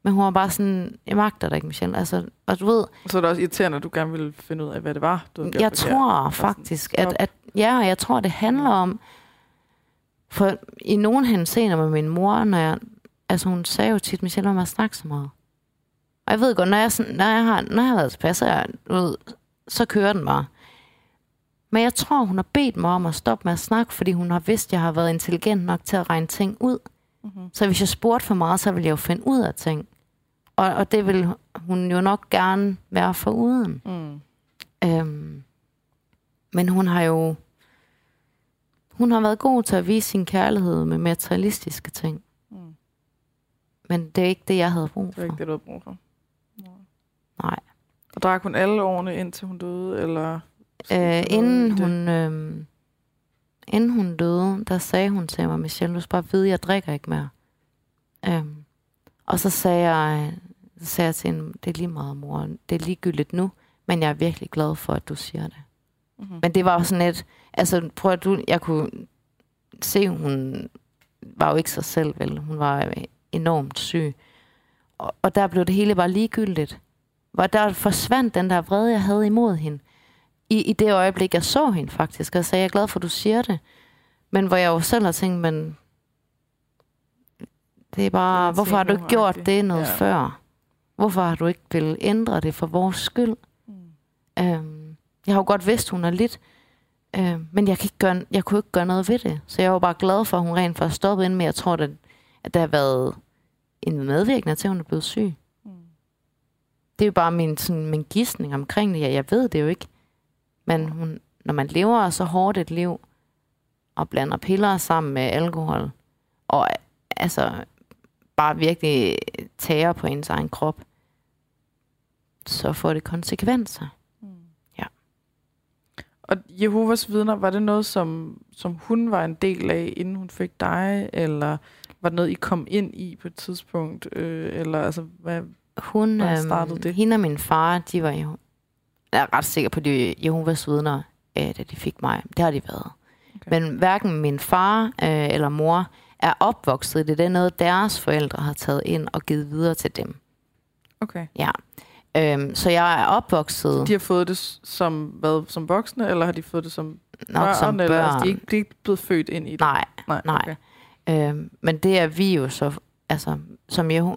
Men hun var bare sådan, jeg magter det ikke, Michelle. Altså, og du ved... Så er det også irriterende, at du gerne ville finde ud af, hvad det var, du Jeg forkert. tror faktisk, at, at, ja, jeg tror, det handler om, for i nogen henseender med min mor, når jeg, altså hun sagde jo tit, Michelle, om at snakke så meget. Og jeg ved godt, når jeg, sådan, når jeg har, når jeg har været tilpas, så, jeg, ved, så kører den bare. Men jeg tror, hun har bedt mig om at stoppe med at snakke, fordi hun har vidst, at jeg har været intelligent nok til at regne ting ud. Mm-hmm. Så hvis jeg spurgte for meget, så ville jeg jo finde ud af ting. Og, og det vil hun jo nok gerne være for uden. Mm. Øhm, men hun har jo... Hun har været god til at vise sin kærlighed med materialistiske ting. Mm. Men det er ikke det, jeg havde brug for. Det er ikke det, du havde brug for. Nej. Og drak hun alle årene, indtil hun døde, eller? Øh, inden hun... Øh, inden hun døde, der sagde hun til mig, Michelle, du skal bare vide, jeg drikker ikke mere. Øhm, og så sagde jeg, så sagde jeg til hende, det er lige meget, mor, det er ligegyldigt nu, men jeg er virkelig glad for, at du siger det. Mm-hmm. Men det var jo sådan et, altså prøv at du, jeg kunne se, hun var jo ikke sig selv, vel. Hun var enormt syg. Og, og der blev det hele bare ligegyldigt. Hvor der forsvandt den der vrede, jeg havde imod hende. I, I det øjeblik, jeg så hende faktisk, og sagde, jeg er glad for, at du siger det. Men hvor jeg jo selv har tænkt, men det er bare, det hvorfor har du ikke gjort det noget ja. før? Hvorfor har du ikke vil ændre det for vores skyld? Mm. Øhm, jeg har jo godt vidst, hun er lidt, øh, men jeg, kan ikke gøre, jeg kunne ikke gøre noget ved det. Så jeg var bare glad for, at hun rent faktisk stoppede ind med, jeg tror, at, at der har været en medvirkende til, at hun er blevet syg. Mm. Det er jo bare min, sådan, min gidsning omkring det. Jeg, jeg ved det jo ikke. Men hun, når man lever så hårdt et liv, og blander piller sammen med alkohol, og altså bare virkelig tager på ens egen krop, så får det konsekvenser. Mm. Ja. Og Jehovas vidner, var det noget, som, som hun var en del af, inden hun fik dig, eller var det noget, I kom ind i på et tidspunkt, øh, eller altså, hvad, hun, startede øhm, det? Hende og min far, de var jo, jeg er ret sikker på, at de Jehovas vidner, øh, da de fik mig. Det har de været. Okay. Men hverken min far øh, eller mor er opvokset i det. Det er noget, deres forældre har taget ind og givet videre til dem. Okay. Ja. Øhm, så jeg er opvokset... De har fået det som, hvad, som voksne, eller har de fået det som Nok børn? som børn. Eller, altså, de, er ikke, de er ikke blevet født ind i det? Nej, nej. nej. Okay. Øhm, men det er vi jo så... Altså, som Jeho,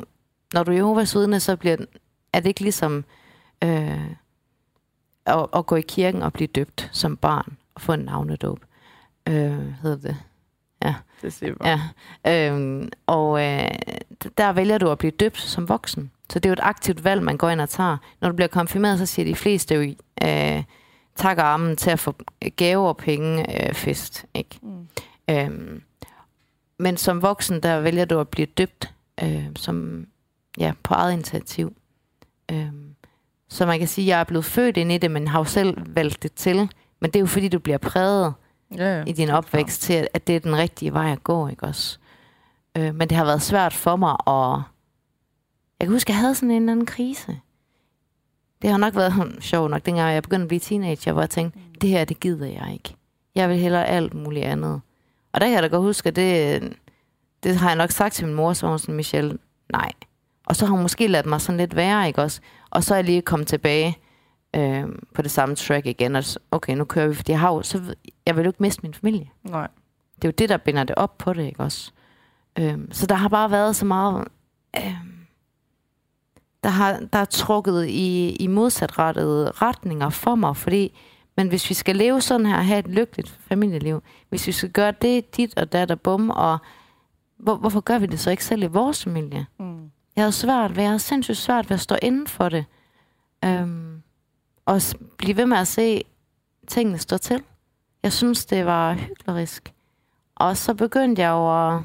når du er Jehovas vidne, så bliver, er det ikke ligesom øh, at, at gå i kirken og blive døbt som barn og få en navnedåb. Øh, hedder det? Ja. Det siger ja. Øhm, og øh, der vælger du at blive døbt som voksen. Så det er jo et aktivt valg, man går ind og tager. Når du bliver konfirmeret, så siger de fleste jo, øh, takker armen til at få gave og penge øh, fest. Ikke? Mm. Øhm, men som voksen, der vælger du at blive døbt øh, som, ja, på eget initiativ. Øhm, så man kan sige, at jeg er blevet født ind i det, men har jo selv valgt det til. Men det er jo fordi, du bliver præget ja, ja. i din opvækst til, at det er den rigtige vej at gå, ikke også? Øh, men det har været svært for mig at... Jeg kan huske, at jeg havde sådan en eller anden krise. det har nok været hm, sjovt nok, dengang jeg begyndte at blive teenager, hvor jeg tænkte, det her, det gider jeg ikke. Jeg vil hellere alt muligt andet. Og der kan jeg da godt huske, at det, det har jeg nok sagt til min mor, så hun sådan, Michelle, nej. Og så har hun måske ladt mig sådan lidt være, ikke også? Og så er jeg lige kommet tilbage øh, på det samme track igen, og så, okay, nu kører vi, fordi jeg har jo, så ved- jeg vil jo ikke miste min familie. Nej. Det er jo det, der binder det op på det, ikke også? Øhm, så der har bare været så meget... Øhm, der har der er trukket i, i modsatrettede retninger for mig, fordi men hvis vi skal leve sådan her, have et lykkeligt familieliv, hvis vi skal gøre det dit og dat og bum, og hvor, hvorfor gør vi det så ikke selv i vores familie? Mm. Jeg havde svært ved, jeg havde sindssygt svært ved at stå inden for det. Øhm, og blive ved med at se tingene stå til. Jeg synes, det var hyklerisk. Og så begyndte jeg jo at...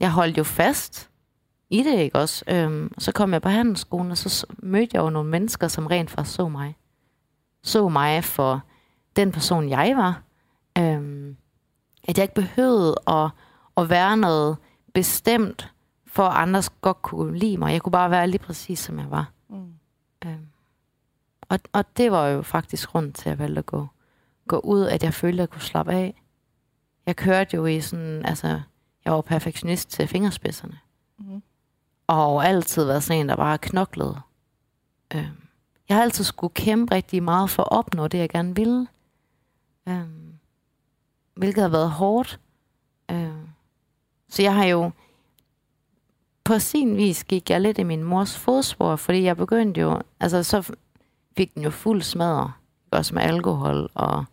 Jeg holdt jo fast i det, ikke også? Øhm, så kom jeg på handelsskolen, og så mødte jeg jo nogle mennesker, som rent faktisk så mig. Så mig for den person, jeg var. Øhm, at jeg ikke behøvede at, at være noget bestemt, for at andre godt kunne lide mig. Jeg kunne bare være lige præcis, som jeg var. Mm. Øhm, og, og det var jo faktisk grund til, at jeg valgte at gå, gå ud, at jeg følte, at jeg kunne slappe af. Jeg kørte jo i sådan, altså, jeg var perfektionist til fingerspidserne. Mhm. Og altid været sådan en, der bare knoklede. Øhm, jeg har altid skulle kæmpe rigtig meget for at opnå det, jeg gerne ville. Øhm, hvilket har været hårdt. Øhm, så jeg har jo, på sin vis gik jeg lidt i min mors fodspor, fordi jeg begyndte jo, altså så fik den jo fuld smadre, også med alkohol og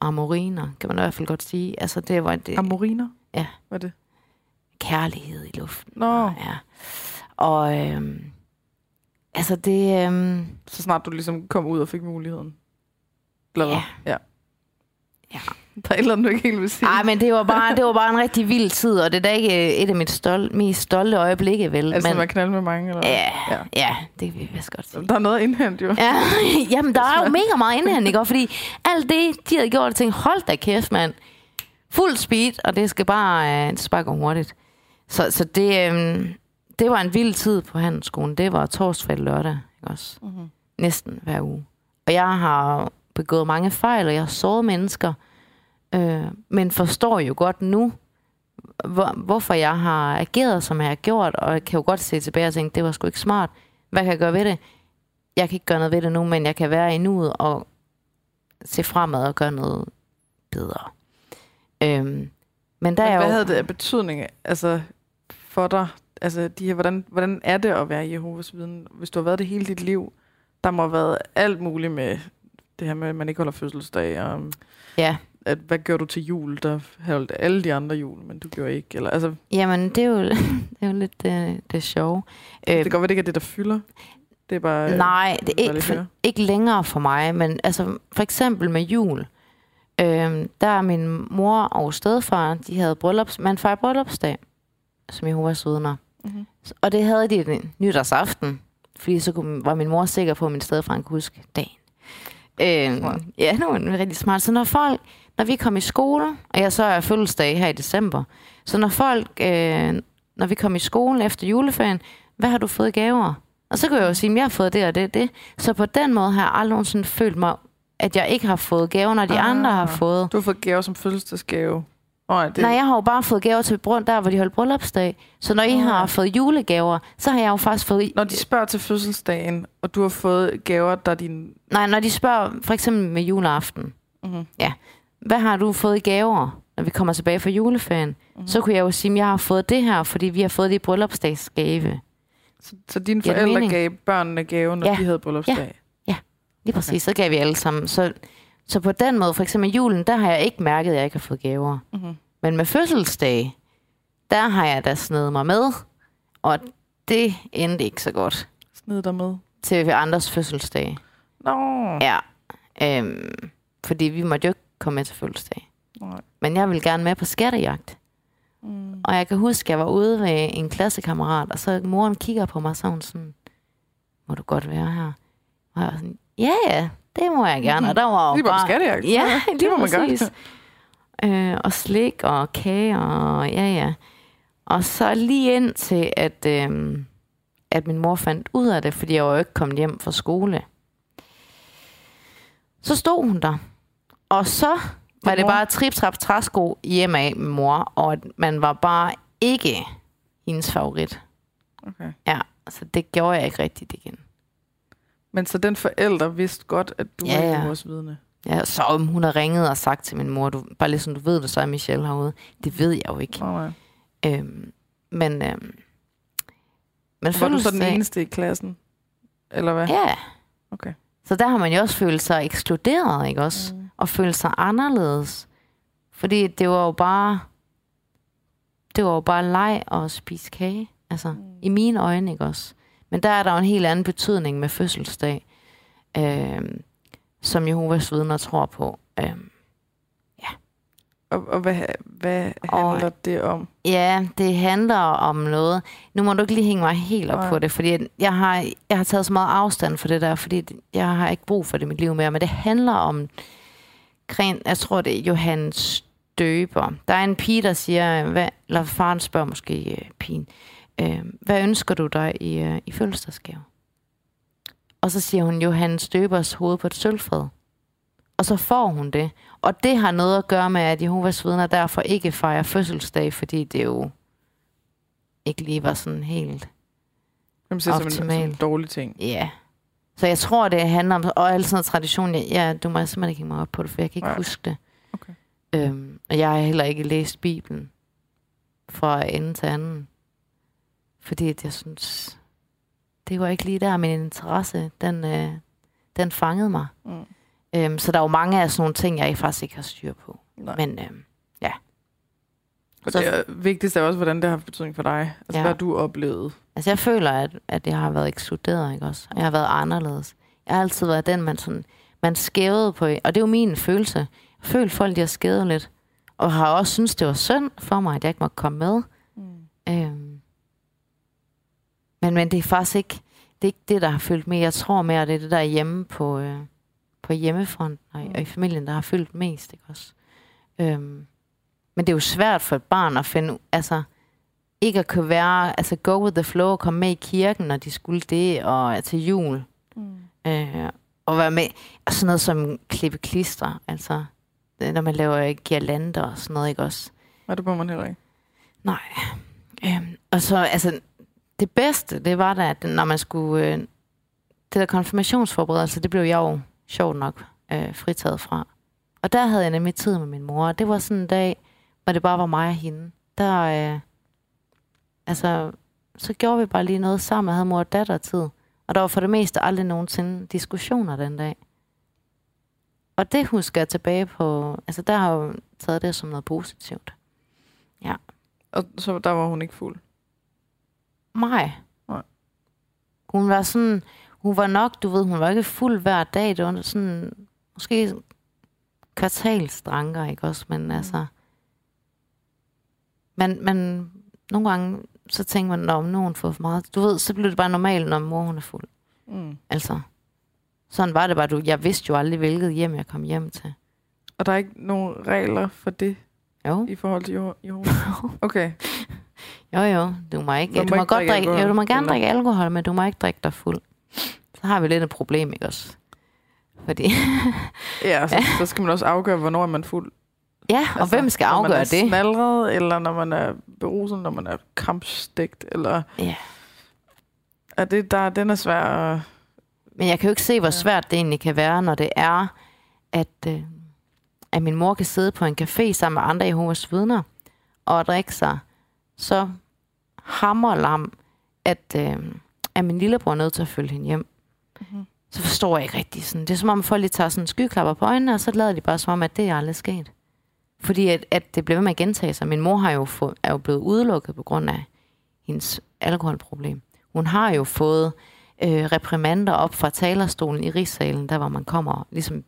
amoriner, kan man i hvert fald godt sige. Altså det var det, Amoriner? Ja. Hvad er det? kærlighed i luften. Nå, Ja. Og øhm, altså det, øhm, så snart du ligesom kom ud og fik muligheden. Hvad? Ja. ja. Ja. Der er et eller andet, du ikke helt vil sige. ej, men det var, bare, det var bare en rigtig vild tid, og det er da ikke et af mine stol, mest stolte øjeblikke, vel? altså, men, man knalde med mange, eller ja, Ja. ja, det vil jeg vist godt sige. Der er noget at indhente, jo. Ja, jamen der er jo mega meget indhent, ikke? Og fordi alt det, de havde gjort, jeg tænkte, hold da kæft, mand. Fuld speed, og det skal bare, øh, det skal bare gå hurtigt. Så, så det, øh, det var en vild tid på handelsskolen. Det var torsdag og lørdag, ikke også? Mm-hmm. Næsten hver uge. Og jeg har begået mange fejl, og jeg har såret mennesker. Øh, men forstår jo godt nu, hvor, hvorfor jeg har ageret, som jeg har gjort, og jeg kan jo godt se tilbage og tænke, det var sgu ikke smart. Hvad kan jeg gøre ved det? Jeg kan ikke gøre noget ved det nu, men jeg kan være i nuet og se fremad og gøre noget bedre. Øhm, men der Men er hvad jo... havde det af betydning altså, for dig? Altså, de her, hvordan, hvordan er det at være Jehovas vidne, hvis du har været det hele dit liv? Der må have været alt muligt med det her med, at man ikke holder fødselsdag, og Ja, at, hvad gør du til jul? Der holdt alle de andre jul, men du gjorde ikke. Eller, altså, jamen det er jo, det er jo lidt det, det sjove. det Øh, kan godt være, det ikke er det, der fylder. Det er bare... Nej, det bare er ikke, for, ikke længere for mig, men altså for eksempel med jul. Øhm, der er min mor og stedfar, de havde bryllups, man fejrer bryllupsdag, som Jehovas vidner. Mhm. Og det havde de den nytårsaften, fordi så kunne, var min mor sikker på, at min stedfar kunne huske dagen. Smart. ja, det var rigtig smart. Så når folk, når vi kom i skole, og jeg så er fødselsdag her i december, så når folk, øh, når vi kom i skole efter juleferien, hvad har du fået gaver? Og så kan jeg jo sige, at jeg har fået det og det og det. Så på den måde har jeg aldrig nogensinde følt mig, at jeg ikke har fået gaver, når de Ah. andre har fået. Du har fået gaver som fødselsdagsgave. Oh, det, Nej, jeg har jo bare fået gaver til brund, der hvor de holdt bryllupsdag. Så når I har ja. fået julegaver, så har jeg jo faktisk fået... Når de spørger til fødselsdagen, og du har fået gaver, der er din... Nej, når de spørger for eksempel med juleaften, Mm-hmm. hvad har du fået i gaver, når vi kommer tilbage fra juleferien? Mhm. Mm-hmm. Så kunne jeg jo sige, at jeg har fået det her, fordi vi har fået det i bryllupsdagsgave. Så, så dine forældre gav børnene gave, når Ja. de havde bryllupsdag? Lige præcis, så gav vi alle sammen. Så, så på den måde, for eksempel julen, der har jeg ikke mærket, at jeg ikke har fået gaver. Mm-hmm. Men med fødselsdag, der har jeg da snedet mig med, og det endte ikke så godt Snid dig med. til andres fødselsdag. Nå. Ja, øhm, fordi vi måtte jo ikke komme med til fødselsdag. Nej. Men jeg ville gerne med på skattejagt. Mm. Og jeg kan huske, at jeg var ude ved en klassekammerat, og så moren kigger på mig, så hun sådan, må du godt være her? Og jeg var sådan, ja ja, det må jeg gerne. Og der var Lige bare bare... skattejagt. Ja, det må man præcis. godt. Øh, og slik og kage og ja, ja. Og så lige ind til, at, øh, at min mor fandt ud af det, fordi jeg var jo ikke kommet hjem fra skole. Så stod hun der. Og så var det bare trip trap træsko hjemme af med mor, og at man var bare ikke hendes favorit. Okay. Ja, så det gjorde jeg ikke rigtigt igen. Men så den forælder vidste godt, at du Ja, var ja. Jehovas vidne? Ja, så om hun har ringet og sagt til min mor, du, bare ligesom du ved det, så er Michelle herude. Det ved jeg jo ikke. Nej. Øhm, men øhm, men Var du så den eneste i klassen? Eller hvad? Ja. Okay. Så der har man jo også følt sig ekskluderet, ikke også? Mm. Og følt sig anderledes. Fordi det var jo bare... Det var jo bare leg og spise kage. Altså, Mm. i mine øjne, ikke også? Men der er der jo en helt anden betydning med fødselsdag, øhm, som Jehovas vidner tror på. Øhm, Og, og hvad, hvad Og- handler det om? Ja, det handler om noget. Nu må du ikke lige hænge mig helt op Nej. på det, fordi jeg har, jeg har taget så meget afstand for det der, fordi jeg har ikke brug for det i mit liv mere. Men det handler om, jeg tror det er Johannes Døber. Der er en pige, der siger, hvad, eller faren spørger måske øh, pigen, øh, hvad ønsker du dig i, øh, i fødselsdagsgave? Og så siger hun Johannes Døbers hoved på et sølvfad. Og så får hun det. Og det har noget at gøre med, at Jehovas vidner derfor ikke fejrer fødselsdag, fordi det jo ikke lige var sådan helt... Jamen, ser som en, som en Optimalt. dårlig ting. Ja. Yeah. Så jeg tror, det handler om... Og alt sådan noget tradition... Ja, ja, du må simpelthen ikke mig op på det, for jeg kan ikke Nej. huske det. Okay. Øhm, og jeg har heller ikke læst Bibelen fra ende til anden. Fordi jeg synes... Det var ikke lige der, min interesse, den, øh, den fangede mig. Mm. Øhm, så der er jo mange af sådan nogle ting, jeg faktisk ikke har styr på. Nej. Men øhm, Og så- det er, vigtigst er også, hvordan det har haft betydning for dig. Altså, Ja. ja. hvad du oplevede. Altså, jeg føler, at, at jeg har været ekskluderet, ikke også? Jeg har været anderledes. Jeg har altid været den, man sådan... Man skævede på... Og det er jo min følelse. Jeg føler, folk de har skævet lidt. Og har også synes det var synd for mig, at jeg ikke måtte komme med. Mm. Øhm. Men, men det er faktisk ikke... Det er ikke det, der har fyldt med. Jeg tror mere, det er det der hjemme på, øh, på hjemmefronten og, i- og i familien, der har fyldt mest, ikke også? Øhm. Men det er jo svært for et barn at finde... Altså, ikke at kunne være, altså go with the flow og komme med i kirken, når de skulle det, og til jul. Mm. Øh, og være med, og sådan noget som klippe klister, altså det, når man laver girlander og sådan noget, ikke også? Og det må man heller ikke. Nej. Øhm, og så, altså, det bedste, det var da, at når man skulle, øh, det der konfirmationsforberedelse, det blev jeg jo sjovt nok øh, fritaget fra. Og der havde jeg nemlig tid med min mor, og det var sådan en dag, hvor det bare var mig og hende. Der, øh, altså, så gjorde vi bare lige noget sammen, og havde mor og datter tid. Og der var for det meste aldrig nogensinde diskussioner den dag. Og det husker jeg tilbage på, altså der har jeg jo taget det som noget positivt. Ja. Og så der var hun ikke fuld. Mig. Nej. Hun var sådan, hun var nok, du ved, hun var ikke fuld hver dag. Det var sådan, måske kvartalsdranker, ikke også? Men altså, men, men nogle gange, så tænker man, når nogen får for meget. Du ved, så bliver det bare normalt, når mor hun er fuld. Mm. Altså, sådan var det bare. Du, jeg vidste jo aldrig, hvilket hjem jeg kom hjem til. Og der er ikke nogen regler for det Jo, i forhold til Jeho- Jehova? Okay. Jo, jo. Du må ikke, du må må, ikke godt drikke drikke, jo, alkohol, du må gerne drikke alkohol, men du må ikke drikke dig fuld. Så har vi lidt et problem, ikke også? Fordi, Ja, så, så skal man også afgøre, hvornår er man fuld. ja, og altså, hvem skal når afgøre man er det? Smadret, eller når man er beruset, når man er kampstegt, eller... Ja. Er det, der, den er svær at... Men jeg kan jo ikke se, hvor svært det egentlig kan være, når det er, at, øh, at min mor kan sidde på en café sammen med andre Jehovas vidner og drikke sig så hammerlam, at, øh, at min lillebror er nødt til at følge hende hjem. Mhm. Så forstår jeg ikke rigtigt sådan. Det er som om folk lige tager sådan skyklapper på øjnene, og så lader de bare som om, at det er aldrig sket. Fordi at, at det bliver ved med at gentage sig. Min mor har jo få, er jo blevet udelukket på grund af hendes alkoholproblem. Hun har jo fået øh, reprimander op fra talerstolen i rigssalen, der hvor man kommer, ligesom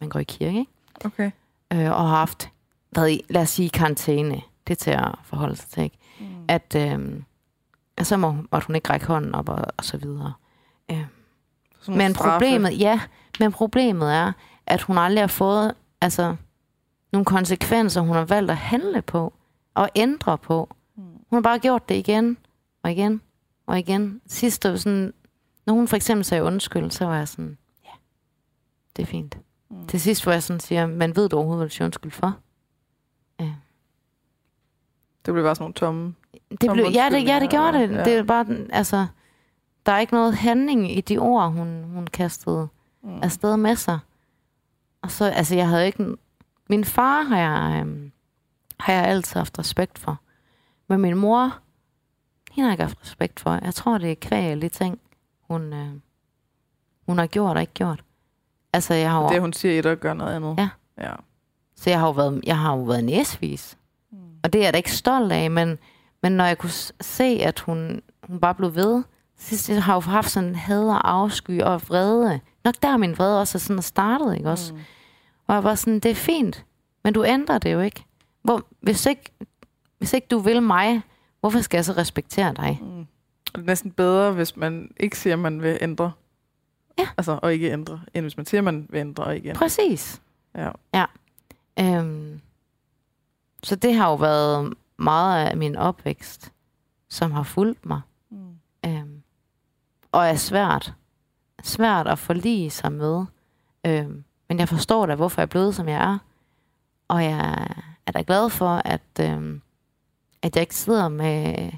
man går i kirke, ikke? Okay. Øh, og har haft, været i, lad os sige, karantæne. Det er til at forholde sig til, ikke? Mm. At, øh, at så må, måtte hun ikke række hånden op og, og så videre. Øh, nogle men straffe. problemet, ja, men problemet er, at hun aldrig har fået altså, nogle konsekvenser, hun har valgt at handle på og ændre på. Mm. Hun har bare gjort det igen og igen og igen. Sidst, var sådan, når hun for eksempel sagde undskyld, så var jeg sådan, ja, det er fint. Mm. Til sidst, hvor jeg sådan siger, man ved du overhovedet, hvad du siger undskyld for? Det blev bare sådan nogle tomme... Det blev, ja, det, ja, det gjorde det. Ja. Det er bare, altså, der er ikke noget handling i de ord, hun, hun kastede Mm. afsted med sig. Og så, altså, jeg havde ikke... Min far har jeg, øhm, har jeg altid haft respekt for. Men min mor, hende har jeg ikke haft respekt for. Jeg tror, det er kvæl ting, hun, øh, hun har gjort og ikke gjort. Altså, jeg har jo, Det, hun siger et og gør noget andet. Ja. ja. så jeg har jo været, jeg har jo været næsvis. Og det er jeg da ikke stolt af, men, men når jeg kunne se, at hun, hun bare blev ved, sidst jeg har jo haft sådan en had og afsky og vrede. Nok der er min vrede også er sådan startet, ikke også? Mm. Og jeg var sådan, det er fint, men du ændrer det jo ikke. Hvor, hvis, ikke hvis ikke du vil mig, hvorfor skal jeg så respektere dig? Mm. Det er næsten bedre, hvis man ikke siger, at man vil ændre. Ja. Altså, og ikke ændre, end hvis man siger, at man vil ændre og ikke ændre. Præcis. Ja. Øhm, så det har jo været meget af min opvækst, som har fulgt mig. Mm. Øhm, og er svært. Svært at forlige sig med. Øhm, men jeg forstår da, hvorfor jeg er blevet, som jeg er. Og jeg er da glad for, at, øhm, at jeg ikke sidder med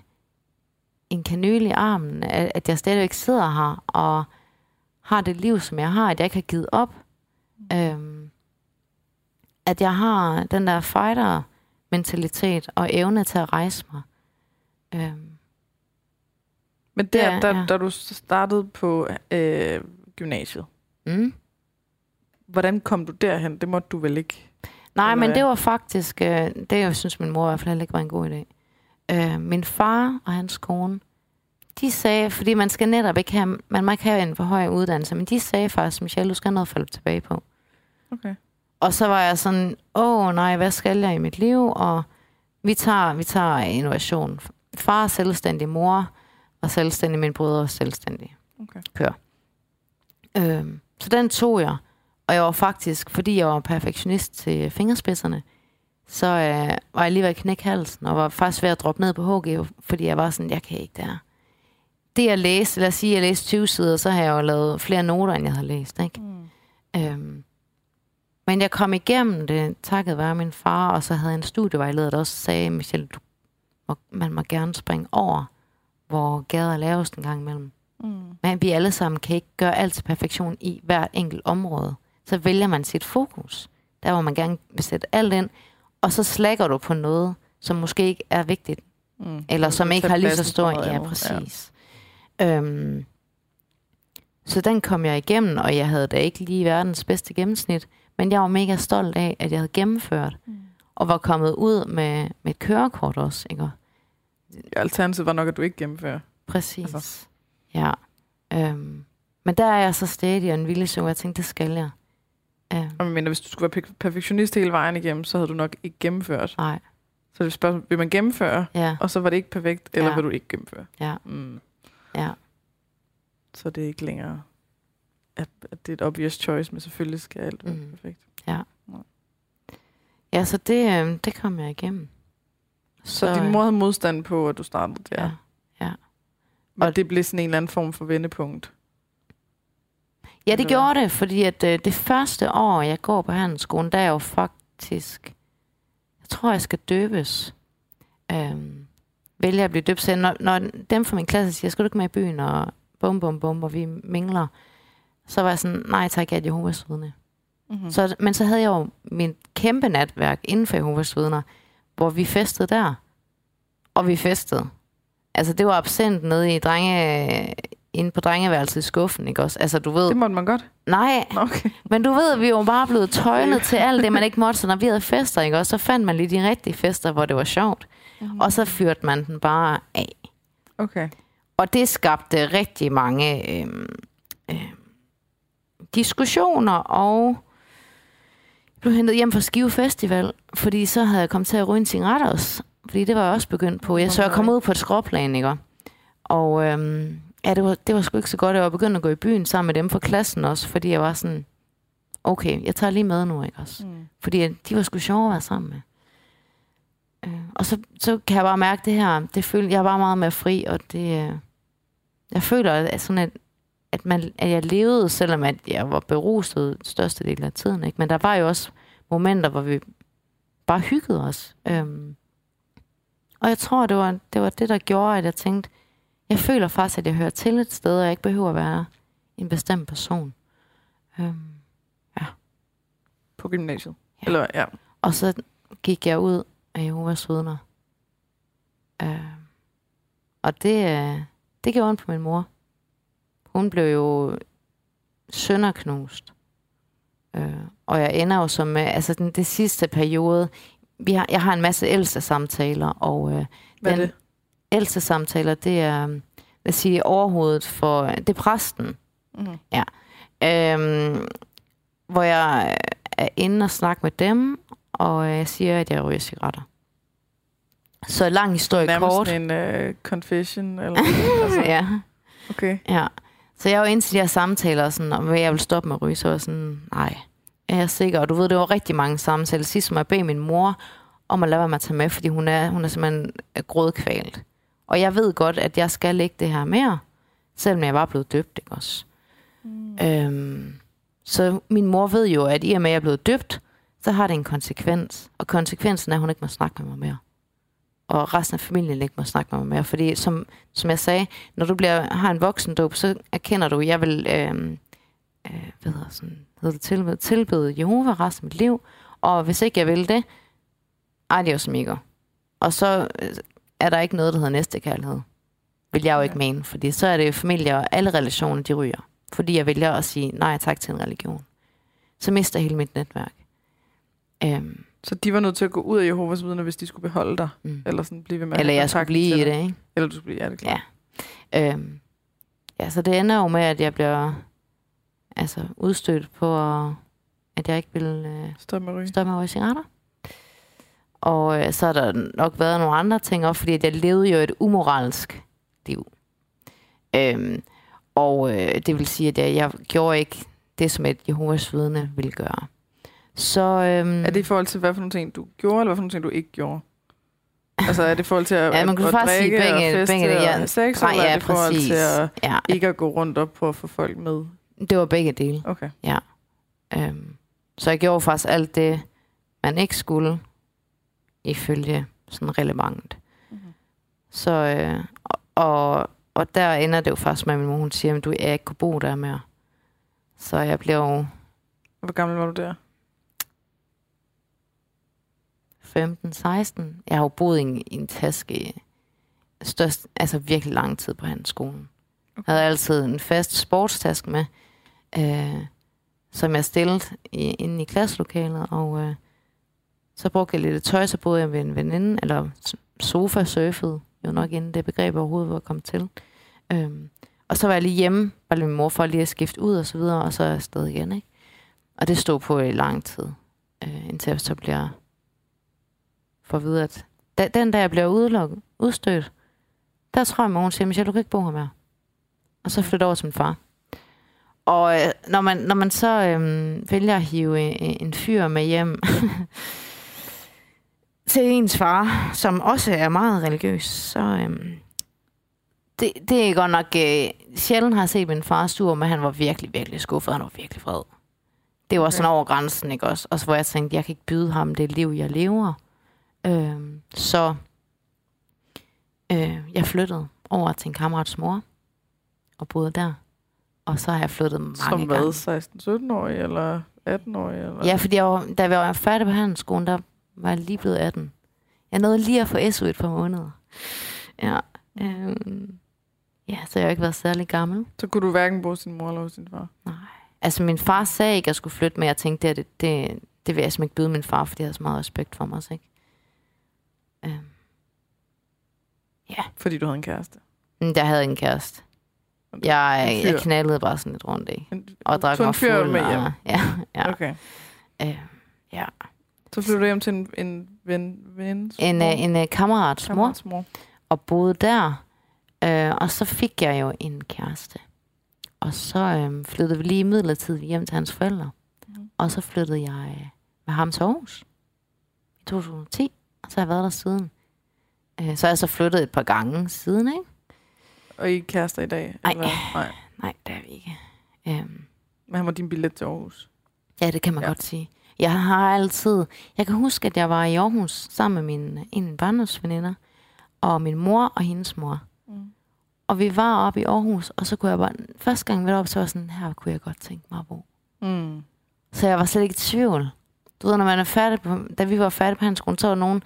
en kanyle i armen. At, at jeg stadigvæk sidder her og har det liv, som jeg har. At jeg ikke har givet op. Øhm, at jeg har den der fighter-mentalitet og evne til at rejse mig. Øhm, Men der, Ja, der, ja. da du startede på øh, gymnasiet, mm. hvordan kom du derhen? Det måtte du vel ikke? Nej, men det var faktisk, øh, det jeg synes min mor i hvert fald heller ikke var en god idé. Øh, min far og hans kone, de sagde, fordi man skal netop ikke have, man må ikke have en for høj uddannelse, men de sagde faktisk, Michelle, du skal have noget at falde tilbage på. Okay. Og så var jeg sådan, åh nej, hvad skal jeg i mit liv? Og vi tager, vi tager innovation. Far er selvstændig, mor og selvstændig, min brødre er selvstændig. Okay. Kør. Øhm, så den tog jeg. Og jeg var faktisk, fordi jeg var perfektionist til fingerspidserne, så øh, var jeg lige ved at knække halsen, og var faktisk ved at droppe ned på HG, fordi jeg var sådan, jeg kan ikke der. Det jeg læste, lad os sige, jeg læste 20 sider, så har jeg jo lavet flere noter, end jeg havde læst. Ikke? Mm. Øhm, men jeg kom igennem det, takket være min far, og så havde jeg en studievejleder, der også sagde, Michelle, du, må, man må gerne springe over, hvor gader er lavest en gang imellem. Mm. Men vi alle sammen kan ikke gøre alt til perfektion i hvert enkelt område. Så vælger man sit fokus. Der hvor man gerne vil sætte alt ind, og så slækker du på noget, som måske ikke er vigtigt, Mm. eller som ikke har lige så stor... Ja, præcis. Ja. Øhm, så den kom jeg igennem, og jeg havde da ikke lige verdens bedste gennemsnit, men jeg var mega stolt af, at jeg havde gennemført, Mm. og var kommet ud med, med et kørekort også, ikke? Alternativet var nok, at du ikke gennemfører. Præcis. Altså. Ja. Øhm, men der er jeg så stadig og en vilje så jeg tænkte, det skal jeg. Øhm, Og jeg mener, hvis du skulle være pe- perfektionist hele vejen igennem, så havde du nok ikke gennemført. nej, Så det spørgsmål, vil man gennemføre, ja, og så var det ikke perfekt, eller Ja. vil du ikke gennemføre? ja, Mm. ja. Så det er ikke længere, at, at det er et obvious choice, men selvfølgelig skal alt være Mm. perfekt. Ja, så det, øhm, det kom jeg igennem. Så, så din mor havde modstand på, at du startede der. Ja, ja. Og- det blev sådan en eller anden form for vendepunkt. Ja, det gjorde det, fordi at øh, det første år, jeg går på handelsskolen, der er jo faktisk... Jeg tror, jeg skal døbes. Øhm, vælger at blive døbt. Så når, når dem fra min klasse siger, skal du ikke med i byen, og bum, bum, bum, og vi mingler, så var jeg sådan, nej tak, jeg er Jehovas vidne. Mm-hmm. Så, men så havde jeg jo min kæmpe netværk inden for Jehovas vidner, hvor vi festede der. Og vi festede. Altså, det var absent nede i drenge, inde på drengeværelset i skuffen, ikke også? Altså, du ved... Det måtte man godt. Nej, Okay. men du ved, vi var bare blevet tøjlet til alt det, man ikke måtte. Så når vi havde fester, ikke også, så fandt man lige de rigtige fester, hvor det var sjovt. Mm. Og så fyrte man den bare af. Okay. Og det skabte rigtig mange øh, øh, diskussioner, og jeg blev hentet hjem fra Skive Festival, fordi så havde jeg kommet til at ryge en cigaret også. Fordi det var jeg også begyndt på. Jeg, så jeg kom ud på et skråplan, ikke? Og øhm, ja, det var, det var sgu ikke så godt. Jeg var begyndt at gå i byen sammen med dem fra klassen også, fordi jeg var sådan, okay, jeg tager lige med nu, ikke også? Mm. Fordi de var sgu sjove at være sammen med. Øh, og så, så kan jeg bare mærke det her, det føler, jeg er bare meget mere fri, og det, øh, jeg føler at sådan, at, at, man, at jeg levede, selvom at jeg var beruset største del af tiden. Ikke? Men der var jo også momenter, hvor vi bare hyggede os. Øhm, og jeg tror, det var, det var det, der gjorde, at jeg tænkte, jeg føler faktisk, at jeg hører til et sted, og jeg ikke behøver at være en bestemt person. Øhm, På gymnasiet. Ja. Eller, ja. og så gik jeg ud af Jehovas vidner. Øh, og det, øh, det gjorde ondt på min mor. Hun blev jo sønderknust. Øh, og jeg ender jo som med, altså den, det sidste periode, vi har, jeg har en masse ældste samtaler, og øh, Hvad er Den- det? ældste samtaler, det er, øh, hvad siger overhovedet for, det er præsten. Mm-hmm. Øhm, hvor jeg er inde og snakke med dem, og jeg siger, at jeg ryger cigaretter. Så lang historie Nærmest kort. en uh, confession, eller altså, Ja, okay. ja. Så jeg var inde til de her samtaler, sådan, om jeg vil stoppe med at ryge, så var sådan, nej, er jeg sikker? Og du ved, det var rigtig mange samtaler. Sidst må jeg bede min mor om at lade være med at tage med, fordi hun er, hun er simpelthen grådkvalt. Og jeg ved godt, at jeg skal ikke det her mere, selvom jeg var blevet døbt, ikke også? Mm. Øhm, så min mor ved jo, at i og med, at jeg er blevet døbt, så har det en konsekvens. Og konsekvensen er, at hun ikke må snakke med mig mere. Og resten af familien ikke må snakke med mig mere. Fordi som, som jeg sagde, når du bliver, har en voksendåb, så erkender du, at jeg vil øhm, øh, hvad hedder, sådan, hedder det, tilbede, tilbede Jehova resten af mit liv. Og hvis ikke jeg vil det, adios amigo. Og så øh, er der ikke noget, der hedder næste kærlighed. Vil jeg jo ikke mene. Fordi så er det familie og alle relationer, de ryger fordi jeg vælger at sige nej tak til en religion. Så mister hele mit netværk. Øhm, Så de var nødt til at gå ud af Jehovas vidner, hvis de skulle beholde dig? mm. Eller sådan blive ved med Eller jeg skulle blive i det, ikke? Eller du skulle blive, ja, det er klart. Ja. Øhm, ja, så det ender jo med, at jeg bliver altså, udstødt på, at jeg ikke vil øh, Stop med at ryge. stoppe med at ryge cigaretter. Og øh, så har der nok været nogle andre ting også, fordi at jeg levede jo et umoralsk liv. Øhm, og øh, det vil sige, at jeg, jeg gjorde ikke det, som et Jehovas vidne ville gøre. Så, øhm, Er det i forhold til, hvad for nogle ting, du gjorde, eller hvad for nogle ting, du ikke gjorde? Altså er det i forhold til at, Ja, man at, kunne at faktisk sige drikke begge- og feste dele, ja. og sex, Nej, eller er ja, det i forhold til at ja, ikke at gå rundt op på at få folk med? det var begge dele. Okay. Øhm, så jeg gjorde faktisk alt det, man ikke skulle, ifølge sådan relevant. Mhm. Så, øh, og- og, der ender det jo først med, at min mor hun siger, at du jeg ikke kunne bo der mere. Så jeg blev jo Hvor gammel var du der? 15-16. Jeg har jo boet i en, i en taske størst, altså virkelig lang tid på hans skolen. Jeg havde altid en fast sportstaske med, øh, som jeg stillede i, inde i klasselokalet, og øh, så brugte jeg lidt tøj, så boede jeg ved en veninde, eller s- sofa surfede, jo nok inden det begreb overhovedet var kommet til. Øhm, og så var jeg lige hjemme, bare lige min mor for lige at skifte ud og så videre, og så er jeg afsted igen, ikke? Og det stod på i lang tid, øh, indtil jeg så bliver for at vide, at da, den dag jeg bliver udelukket, udstødt, der tror jeg, at hun siger, Michelle, du kan ikke bo her mere. Og så flytter over til min far. Og øh, når, man, når man så øh, vælger at hive en, en fyr med hjem til ens far, som også er meget religiøs, så øh, det, det er godt nok... Øh, sjældent har jeg set min far sur, men han var virkelig, virkelig skuffet. Han var virkelig vred. Det var sådan over grænsen, ikke også? Og så hvor jeg tænkte, jeg kan ikke byde ham det liv, jeg lever. Øh, så øh, jeg flyttede over til en kammerats mor og boede der. Og så har jeg flyttet mange Som gange. hvad? 16-17-årig eller 18-årig? Eller? Ja, fordi jeg var, da jeg var færdig på handelsskolen, der var jeg lige blevet 18. Jeg nåede lige at få SU et par måneder. Ja. Øhm, ja, så jeg har ikke været særlig gammel. Så kunne du hverken bo hos din mor eller hos din far? Nej. Altså, min far sagde ikke, at jeg skulle flytte, men jeg tænkte, det, det, det, det vil jeg simpelthen ikke byde min far, fordi jeg havde så meget respekt for mig også, ikke? Øhm. Fordi du havde en kæreste? Men Der havde jeg en kæreste. Jeg, jeg knaldede bare sådan lidt rundt? En, Og drak mig fuld. med og, hjem? ja, ja. Okay. Øh, ja. Så flyttede du hjem til en, en ven, ven En, øh, en, en kammerats mor. mor. og boede der. Øh, og så fik jeg jo en kæreste. Og så øh, flyttede vi lige midlertidigt hjem til hans forældre. Mhm. Og så flyttede jeg med ham til Aarhus i 2010. Og så har jeg været der siden. Øh, så har jeg så flyttet et par gange siden, ikke? Og I er kærester i dag? Ej. Eller? Nej. nej, det er vi ikke. Øhm, Men han var din billet til Aarhus. Ja, det kan man Ja. godt sige. Jeg har altid... Jeg kan huske, at jeg var i Aarhus sammen med min, en af mine barndomsveninder, og min mor og hendes mor. Mm. Og vi var oppe i Aarhus, og så kunne jeg bare... Første gang vi var oppe, så var sådan, her kunne jeg godt tænke mig at bo. Mm. Så jeg var slet ikke i tvivl. Du ved, når man er færdig på, da vi var færdige på handelsskolen, så var nogen,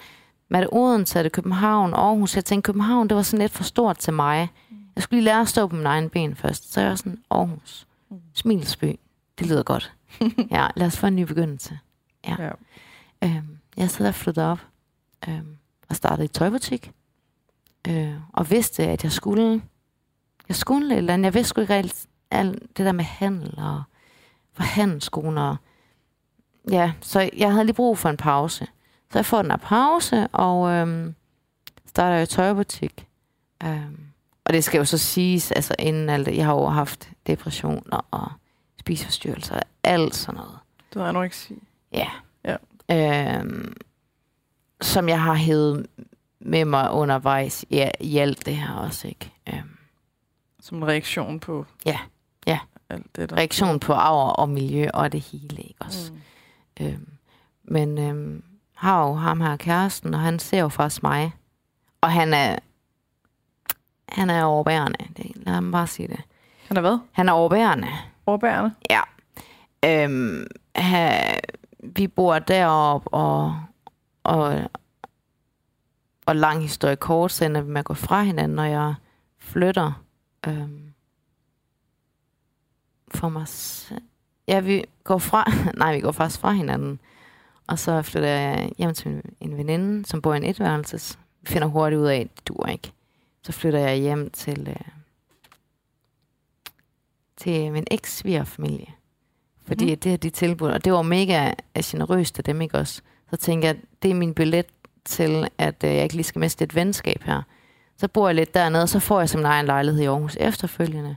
med det Odense, er det København, Aarhus. Jeg tænkte, København, det var sådan lidt for stort til mig. Jeg skulle lige lære at stå på mine egne ben først. Så jeg var sådan, Aarhus, Smilsby, det lyder godt. ja, lad os få en ny begyndelse. Ja. Øhm, jeg så der flyttede op øhm, og startede i tøjbutik. Øh, og vidste, at jeg skulle, jeg skulle et eller andet. Jeg vidste sgu ikke alt, alt det der med handel og forhandelsskolen. Og, ja, så jeg havde lige brug for en pause. Så jeg får den her pause, og øhm, starter i tøjbutik. Øhm, og det skal jo så siges, altså inden alt det, jeg har jo haft depressioner og spiseforstyrrelser og alt sådan noget. Havde jeg nok ikke sige. Ja. Ja. Øhm, som jeg har hævet med mig undervejs i, i alt det her også, ikke? Øhm, Som en reaktion på Ja. Ja. alt det der. reaktion på arv og miljø og det hele, ikke også? Mm. Øhm, men øhm, har jo ham her kæresten, og han ser jo faktisk mig. Og han er, han er overbærende. Lad mig bare sige det. Han er hvad? Han er overbærende. Overbærende? Ja. Øhm, ha, vi bor deroppe, og, og, og lang historie kort, så ender vi med at gå fra hinanden, når jeg flytter. Øhm, for mig selv. Ja, vi går fra... Nej, vi går faktisk fra hinanden. Og så flytter jeg hjem til en- en veninde, som bor i en etværelses. Vi finder hurtigt ud af, at det dur ikke. Så flytter jeg hjem til, øh, til min eks familie. Fordi mm. det er de tilbud, og det var mega generøst af dem, ikke også? Så tænker jeg, det er min billet til, at øh, jeg ikke lige skal miste et venskab her. Så bor jeg lidt dernede, og så får jeg som egen lejlighed i Aarhus efterfølgende.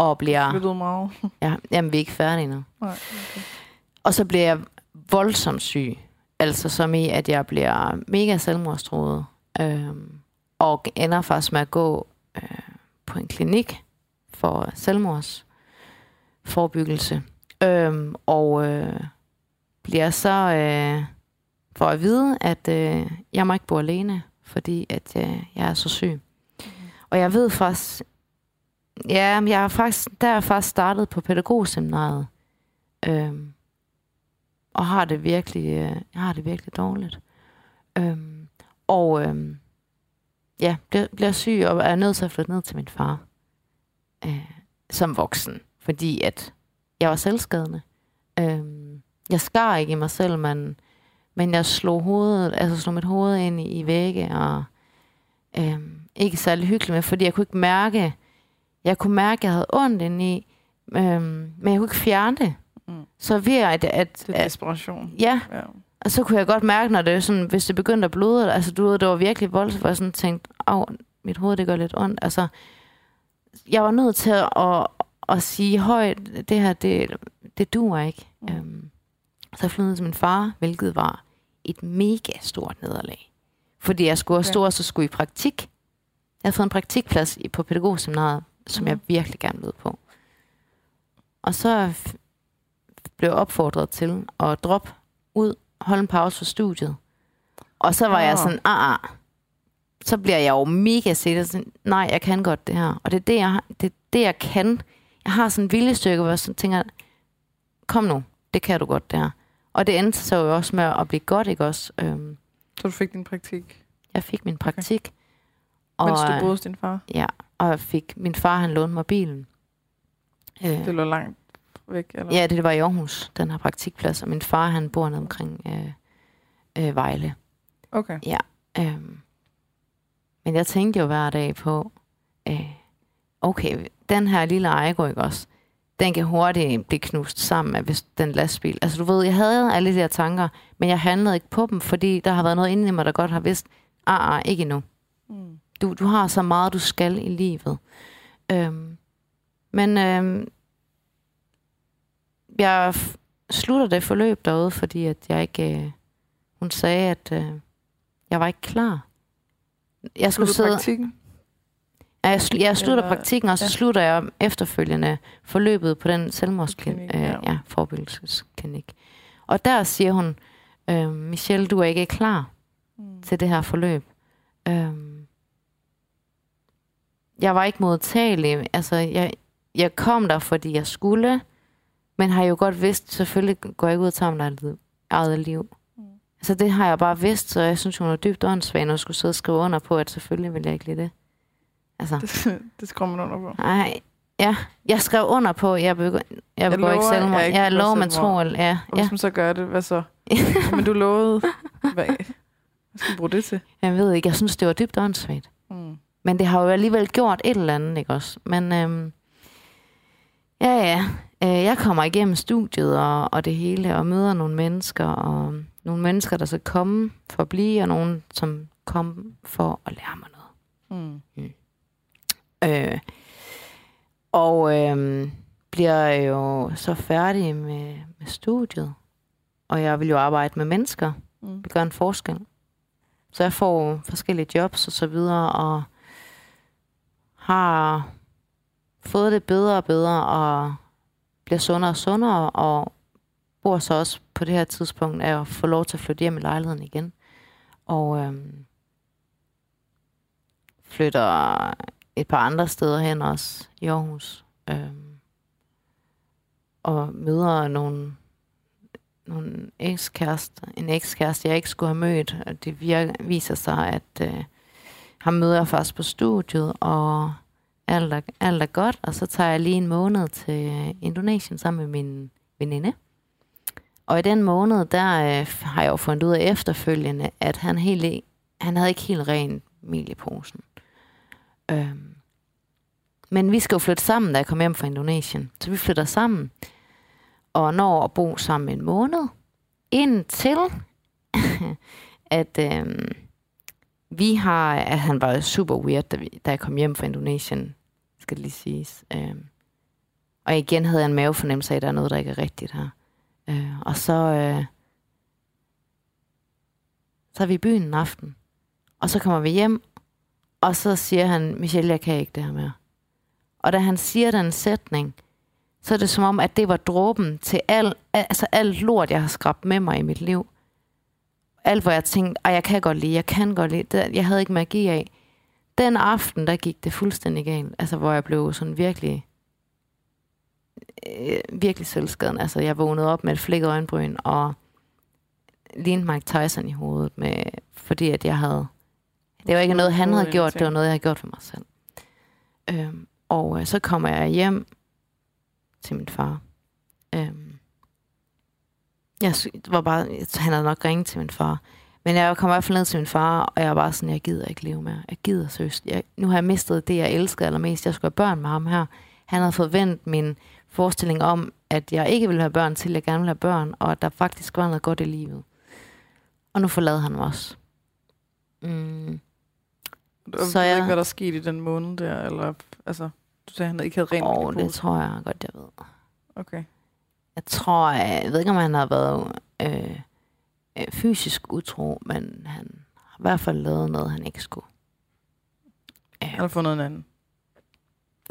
Og bliver... Flyttede meget. Ja, jamen, vi er ikke færdige nu. Nej, okay. Og så bliver jeg voldsomt syg. Altså som i, at jeg bliver mega selvmordstroet. Øhm, og ender faktisk med at gå øh, på en klinik for selvmordsforebyggelse. Øhm, og øh, bliver så øh, for at vide, at øh, jeg må ikke bo alene, fordi at øh, jeg er så syg. Og jeg ved faktisk, ja, jeg har faktisk, der er jeg faktisk startet på pædagogseminaret. Øhm, og har det virkelig, øh, jeg har det virkelig dårligt. Øhm, og øhm, ja, bliver, bliver syg og er nødt til at flytte ned til min far øh, som voksen, fordi at jeg var selvskadende. Øhm, jeg skar ikke i mig selv, men, men jeg slog hovedet, altså slog mit hoved ind i, i vægge, og øhm, ikke særlig hyggeligt med, fordi jeg kunne ikke mærke, jeg kunne mærke, at jeg havde ondt indeni, øhm, men jeg kunne ikke fjerne det. Mm. Så ved at, at, Det er at desperation. ja, Ja. og så kunne jeg godt mærke, når det er sådan, hvis det begyndte at bløde, altså du ved, det var virkelig voldsomt, hvor jeg sådan tænkte, åh, mit hoved, det gør lidt ondt. Altså, jeg var nødt til at, at, at sige højt, det her, det, det duer ikke. Mm. Øhm, så jeg flyttede til min far, hvilket var et mega stort nederlag. Fordi jeg skulle også Okay. stå og så skulle i praktik. Jeg havde fået en praktikplads i- på pædagogseminaret, som jeg virkelig gerne ville på. Og så blev opfordret til at droppe ud, holde en pause for studiet. Og så var Ah. jeg sådan, ah, ah. Så bliver jeg jo mega sikker. Sådan, Nej, jeg kan godt det her. Og det er det, jeg, det, er det, jeg kan. Jeg har sådan en viljestykke, hvor jeg sådan tænker, kom nu, det kan du godt det her. Og det endte så jo også med at blive godt, ikke også? Øhm, Så du fik din praktik, jeg fik min praktik. og, mens du øh, boede hos din far. Ja, og fik, min far han lånte mig bilen. Øh, Det lå langt væk, eller? Ja, det var i Aarhus, den her praktikplads, og min far, han bor nede omkring øh, øh, Vejle. Okay. Øhm, men jeg tænkte jo hver dag på, øh, okay, den her lille ikke også, den kan hurtigt blive knust sammen med hvis den lastbil. Altså du ved, jeg havde alle de her tanker, men jeg handlede ikke på dem, fordi der har været noget inde i mig, der godt har vidst, ah, ah, ikke endnu. Mm. Du, du har så meget, du skal i livet. Øhm, men øhm, jeg f- slutter det forløb derude, fordi at jeg ikke... Øh, hun sagde, at øh, jeg var ikke klar. Jeg skulle sidde... praktikken? Ja, Jeg, sl- jeg slutter Eller- praktikken, og så ja. slutter jeg efterfølgende forløbet på den selvmordsklinik, Klinik, øh, ja. ja, forebyggelsesklinik. Og der siger hun, øh, Michelle, du er ikke klar Mm. til det her forløb. Øh, jeg var ikke modtagelig. Altså, jeg, jeg kom der, fordi jeg skulle, men har jo godt vidst, selvfølgelig går jeg ikke ud og tager mit eget liv-. Mm. Altså, det har jeg bare vidst, så jeg synes, hun var dybt åndssvag, når jeg skulle sidde og skrive under på, at selvfølgelig vil jeg ikke lide det. Altså, Det, det skriver man under på. nej, ja, jeg skrev under på, jeg, begår, jeg begår ikke lover, selvmord. jeg ikke Jeg lover, man tror, ja, Og ja. hvis man så gør det, hvad så? Men du lovede. Hvad, hvad skal du bruge det til? Jeg ved ikke, jeg synes, det var dybt åndssvagt. Mm. Men det har jo alligevel gjort et eller andet, ikke også? Men øhm, ja, ja. Øh, jeg kommer igennem studiet og, og det hele, og møder nogle mennesker, og nogle mennesker, der skal komme for at blive, og nogle, som kom for at lære mig noget. Mm. Øh, og øh, bliver jo så færdig med, med studiet, og jeg vil jo arbejde med mennesker. Mm. Det gør en forskel. Så jeg får forskellige jobs og så videre, og har fået det bedre og bedre, og bliver sundere og sundere, og bor så også på det her tidspunkt af at få lov til at flytte hjem i lejligheden igen. Og øhm, flytter et par andre steder hen også i Aarhus. Øhm, og møder nogle nogle ekskæreste, en ekskæreste, jeg ikke skulle have mødt. Og det virker, viser sig, at øh, ham møder jeg først på studiet, og alt er, alt er godt. Og så tager jeg lige en måned til Indonesien sammen med min veninde. Og i den måned, der øh, har jeg jo fundet ud af efterfølgende, at han, helt, han havde ikke helt ren mel i posen. Øhm. Men vi skal jo flytte sammen, da jeg kom hjem fra Indonesien. Så vi flytter sammen og når at bo sammen en måned, indtil at Øh, vi har, at han var super weird, da, vi, da jeg kom hjem fra Indonesien, skal det lige siges. Øhm, og igen havde jeg en mavefornemmelse af, at der er noget, der ikke er rigtigt her. Øh, og så, øh, så er vi i byen en aften, og så kommer vi hjem, og så siger han, Michelle, jeg kan ikke det her mere. Og da han siger den sætning, så er det som om, at det var dråben til al, altså alt lort, jeg har skrabt med mig i mit liv. Alt, hvor jeg tænkte, at jeg kan godt lide, jeg kan godt lide, det, jeg havde ikke magi af. Den aften, der gik det fuldstændig galt. Altså, hvor jeg blev sådan virkelig, øh, virkelig selvskaden. Altså, jeg vågnede op med et flækket øjenbryn, og lignede Mike Tyson i hovedet, med, fordi at jeg havde... Det var ikke noget, han havde gjort, det var noget, jeg havde gjort for mig selv. Øhm, og øh, så kommer jeg hjem til min far. Øhm, jeg var bare, han havde nok ringet til min far. Men jeg kom i hvert fald ned til min far, og jeg var bare sådan, jeg gider ikke leve mere. Jeg gider søst. Jeg, nu har jeg mistet det, jeg elskede allermest. Jeg skulle have børn med ham her. Han havde forventet min forestilling om, at jeg ikke ville have børn, til jeg gerne ville have børn, og at der faktisk var noget godt i livet. Og nu forlader han mig også. Mm. Og Så så jeg... jeg- ikke, hvad der skete i den måned der, eller, altså, du sagde, han ikke havde rent i det tror jeg godt, jeg ved. Okay. Jeg tror, jeg, jeg ved ikke, om han har været øh, øh, fysisk utro, men han har i hvert fald lavet noget, han ikke skulle. Han har fundet en anden.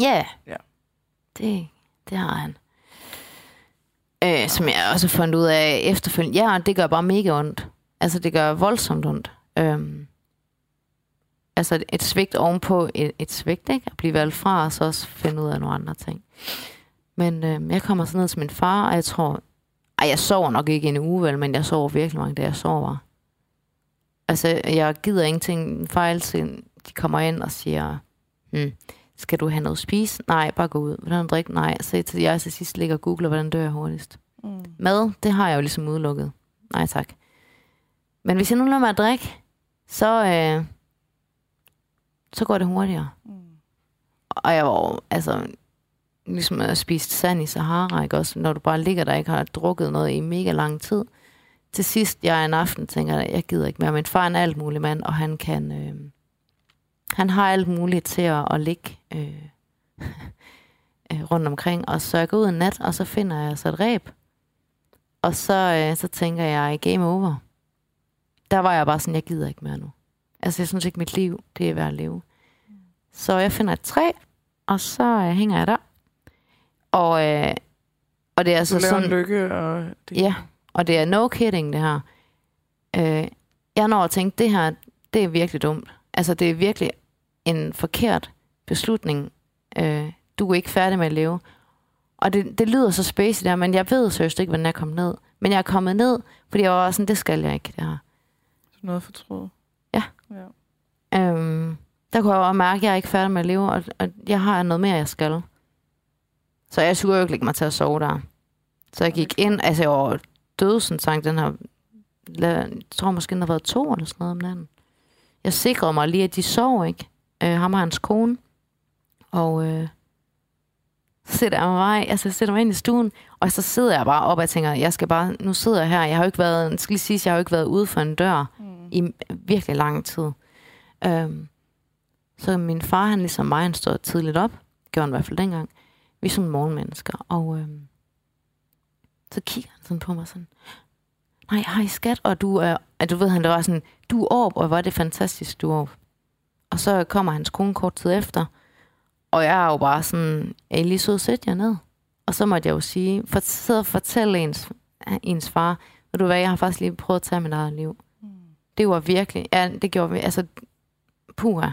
Ja, Ja. det, det har han. Øh, som jeg også fundet ud af efterfølgende. Ja, og det gør bare mega ondt. Altså, det gør voldsomt ondt. Øhm, altså, et- et svigt ovenpå et, et svigt, ikke? At blive valgt fra, og så også finde ud af nogle andre ting. Men øhm, jeg kommer så ned til min far, og jeg tror... Ej, jeg sover nok ikke en uge, vel, men jeg sover virkelig mange dage, jeg sover. Altså, jeg gider ingenting. Far altid, de kommer ind og siger, hmm, skal du have noget at spise? Nej, bare gå ud. Vil du have noget drik? Nej. Så til jeg til sidst ligger og googler, hvordan dør jeg hurtigst. Mm. Mad, det har jeg jo ligesom udelukket. Nej tak. Men hvis jeg nu lader mig at drikke, så, øh, så går det hurtigere. Mm. Og jeg var altså, ligesom at spise sand i Sahara, ikke også? Når du bare ligger der og ikke har drukket noget i mega lang tid. Til sidst, jeg en aften tænker, jeg, jeg gider ikke mere. Min far er en alt mulig mand, og han kan, øh, han har alt muligt til at, at ligge øh, øh, rundt omkring. Og så jeg går ud en nat, og så finder jeg så et ræb. Og så, øh, så tænker jeg, game over. Der var jeg bare sådan, jeg gider ikke mere nu. Altså, jeg synes ikke, mit liv, det er værd at leve. Så jeg finder et træ, og så øh, hænger jeg der. Og, øh, og det er altså sådan... lykke, og det, Ja, og det er no kidding, det her. Øh, jeg når at tænke, det her, det er virkelig dumt. Altså, det er virkelig en forkert beslutning. Øh, du er ikke færdig med at leve. Og det, det lyder så spacey der, men jeg ved seriøst ikke, hvordan jeg kommet ned. Men jeg er kommet ned, fordi jeg var sådan, det skal jeg ikke, det her. Sådan noget fortryde. Ja. ja. Øhm, der kunne jeg også mærke, at jeg er ikke færdig med at leve, og, og jeg har noget mere, jeg skal. Så jeg skulle jo ikke lægge mig til at sove der. Så jeg gik ind, altså jeg var dødsen sang den her, jeg tror måske, den har været to eller sådan noget om natten. Jeg sikrede mig lige, at de sov ikke, øh, ham og hans kone. Og øh, så sætter jeg mig, altså jeg sætter mig ind i stuen, og så sidder jeg bare op og jeg tænker, jeg skal bare, nu sidder jeg her, jeg har jo ikke været, skal lige sige, jeg har jo ikke været ude for en dør Mm. i virkelig lang tid. Øhm, så min far, han ligesom mig, han stod tidligt op. Gjorde han i hvert fald dengang. Vi er sådan morgenmennesker. Og øhm, så kigger han sådan på mig sådan, nej, hej skat, og du er, at du ved, han der var sådan, du er op, og er det fantastisk, du er op. Og så kommer hans kone kort tid efter, og jeg er jo bare sådan, I lige så sæt jer ned? Og så måtte jeg jo sige, for, sidde og fortælle ens, ens far, ved du hvad, jeg har faktisk lige prøvet at tage mit eget liv det var virkelig, ja, det gjorde vi, altså, puha.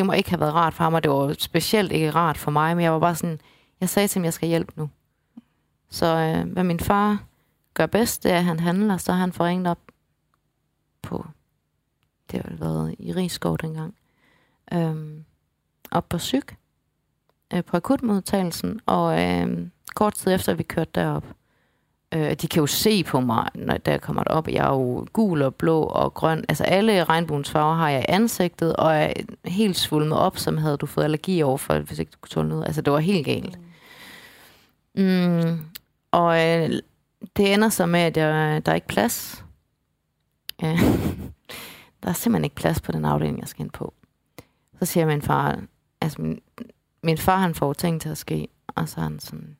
Det må ikke have været rart for ham, og det var specielt ikke rart for mig, men jeg var bare sådan, jeg sagde til ham, jeg skal hjælpe nu. Så øh, hvad min far gør bedst, det er, at han handler, så han får ringet op på, det har været i Rigskov dengang, øhm, op på syg, øh, på akutmodtagelsen, og øh, kort tid efter, vi kørte derop, Øh, de kan jo se på mig, når der kommer op. Jeg er jo gul og blå og grøn. Altså alle regnbuens farver har jeg i ansigtet, og er helt svulmet op, som havde du fået allergi over for, hvis ikke du kunne tåle noget. Altså det var helt galt. Mm, og øh, det ender så med, at jeg, der er ikke plads. Ja. der er simpelthen ikke plads på den afdeling, jeg skal ind på. Så siger min far, altså min, min far han får ting til at ske, og så er han sådan,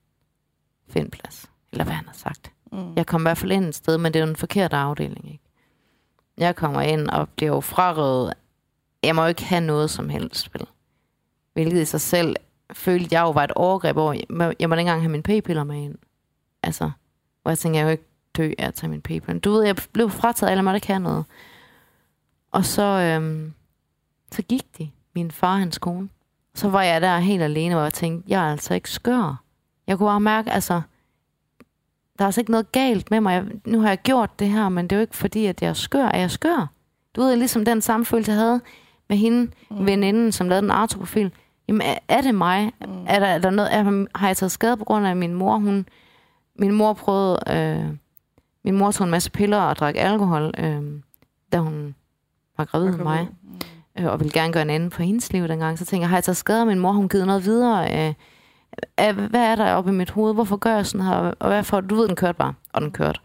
find plads. Eller hvad han har sagt. Mm. Jeg kom i hvert fald ind et sted, men det er jo en forkert afdeling, ikke? Jeg kommer ind og bliver jo frarøvet. Jeg må jo ikke have noget som helst, vel? Hvilket i sig selv følte jeg jo var et overgreb over. Jeg må, jeg må ikke engang have mine p-piller med ind. Altså, hvor jeg tænkte, jeg vil ikke dø af at tage mine p-piller. Du ved, jeg blev frataget, eller måtte ikke have noget. Og så, øhm, så gik de, min far og hans kone. Så var jeg der helt alene, hvor jeg tænkte, jeg er altså ikke skør. Jeg kunne bare mærke, altså, der er altså ikke noget galt med mig. Jeg, nu har jeg gjort det her, men det er jo ikke fordi, at jeg er skør. Er jeg skør? Du ved, ligesom den samme følelse, jeg havde med hende, mm. veninden, som lavede den autoprofil. Jamen, er, er det mig? Mm. Er, der, er der noget, er, har jeg taget skade på grund af, at min mor, hun... Min mor prøvede... Øh, min mor tog en masse piller og drak alkohol, øh, da hun var gravid med mig. Mm. Øh, og ville gerne gøre en ende på hendes liv dengang. Så tænkte jeg, har jeg taget skade af min mor? Hun givet noget videre? Øh, hvad er der oppe i mit hoved? Hvorfor gør jeg sådan her? Og hvad for, du ved, den kørte bare. Og den kørte.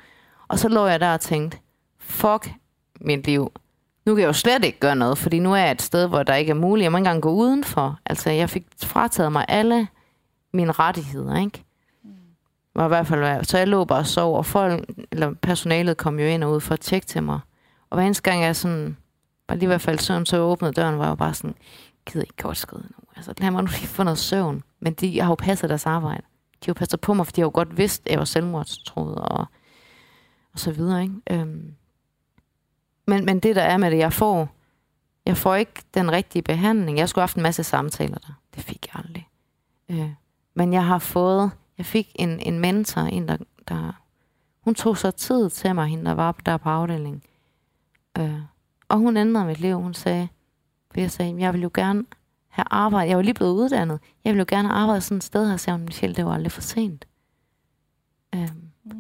Og så lå jeg der og tænkte, fuck mit liv. Nu kan jeg jo slet ikke gøre noget, fordi nu er jeg et sted, hvor der ikke er muligt. Jeg må ikke engang gå udenfor. Altså, jeg fik frataget mig alle mine rettigheder, ikke? Var i hvert fald, så jeg lå bare og sov, og folk, eller personalet kom jo ind og ud for at tjekke til mig. Og hver eneste gang jeg sådan, bare lige i hvert fald søvn, så åbnede døren, var jeg jo bare sådan, gider ikke godt skride nu. Altså, lad mig nu lige få noget søvn. Men de har jo passet deres arbejde. De har jo passet på mig, for de har jo godt vidst, at jeg var selvmordstroet og, og så videre, ikke? Øhm. Men, men det der er med det, jeg får, jeg får ikke den rigtige behandling. Jeg skulle have haft en masse samtaler der. Det fik jeg aldrig. Øh. Men jeg har fået, jeg fik en, en mentor, en der, der, hun tog så tid til mig, hende der var der på afdelingen. Øh. Og hun ændrede mit liv. Hun sagde, for jeg sagde, jeg vil jo gerne have arbejdet. Jeg var lige blevet uddannet. Jeg ville jo gerne arbejde sådan et sted her, sagde hun, Michelle, det var aldrig for sent. Øhm. Mm.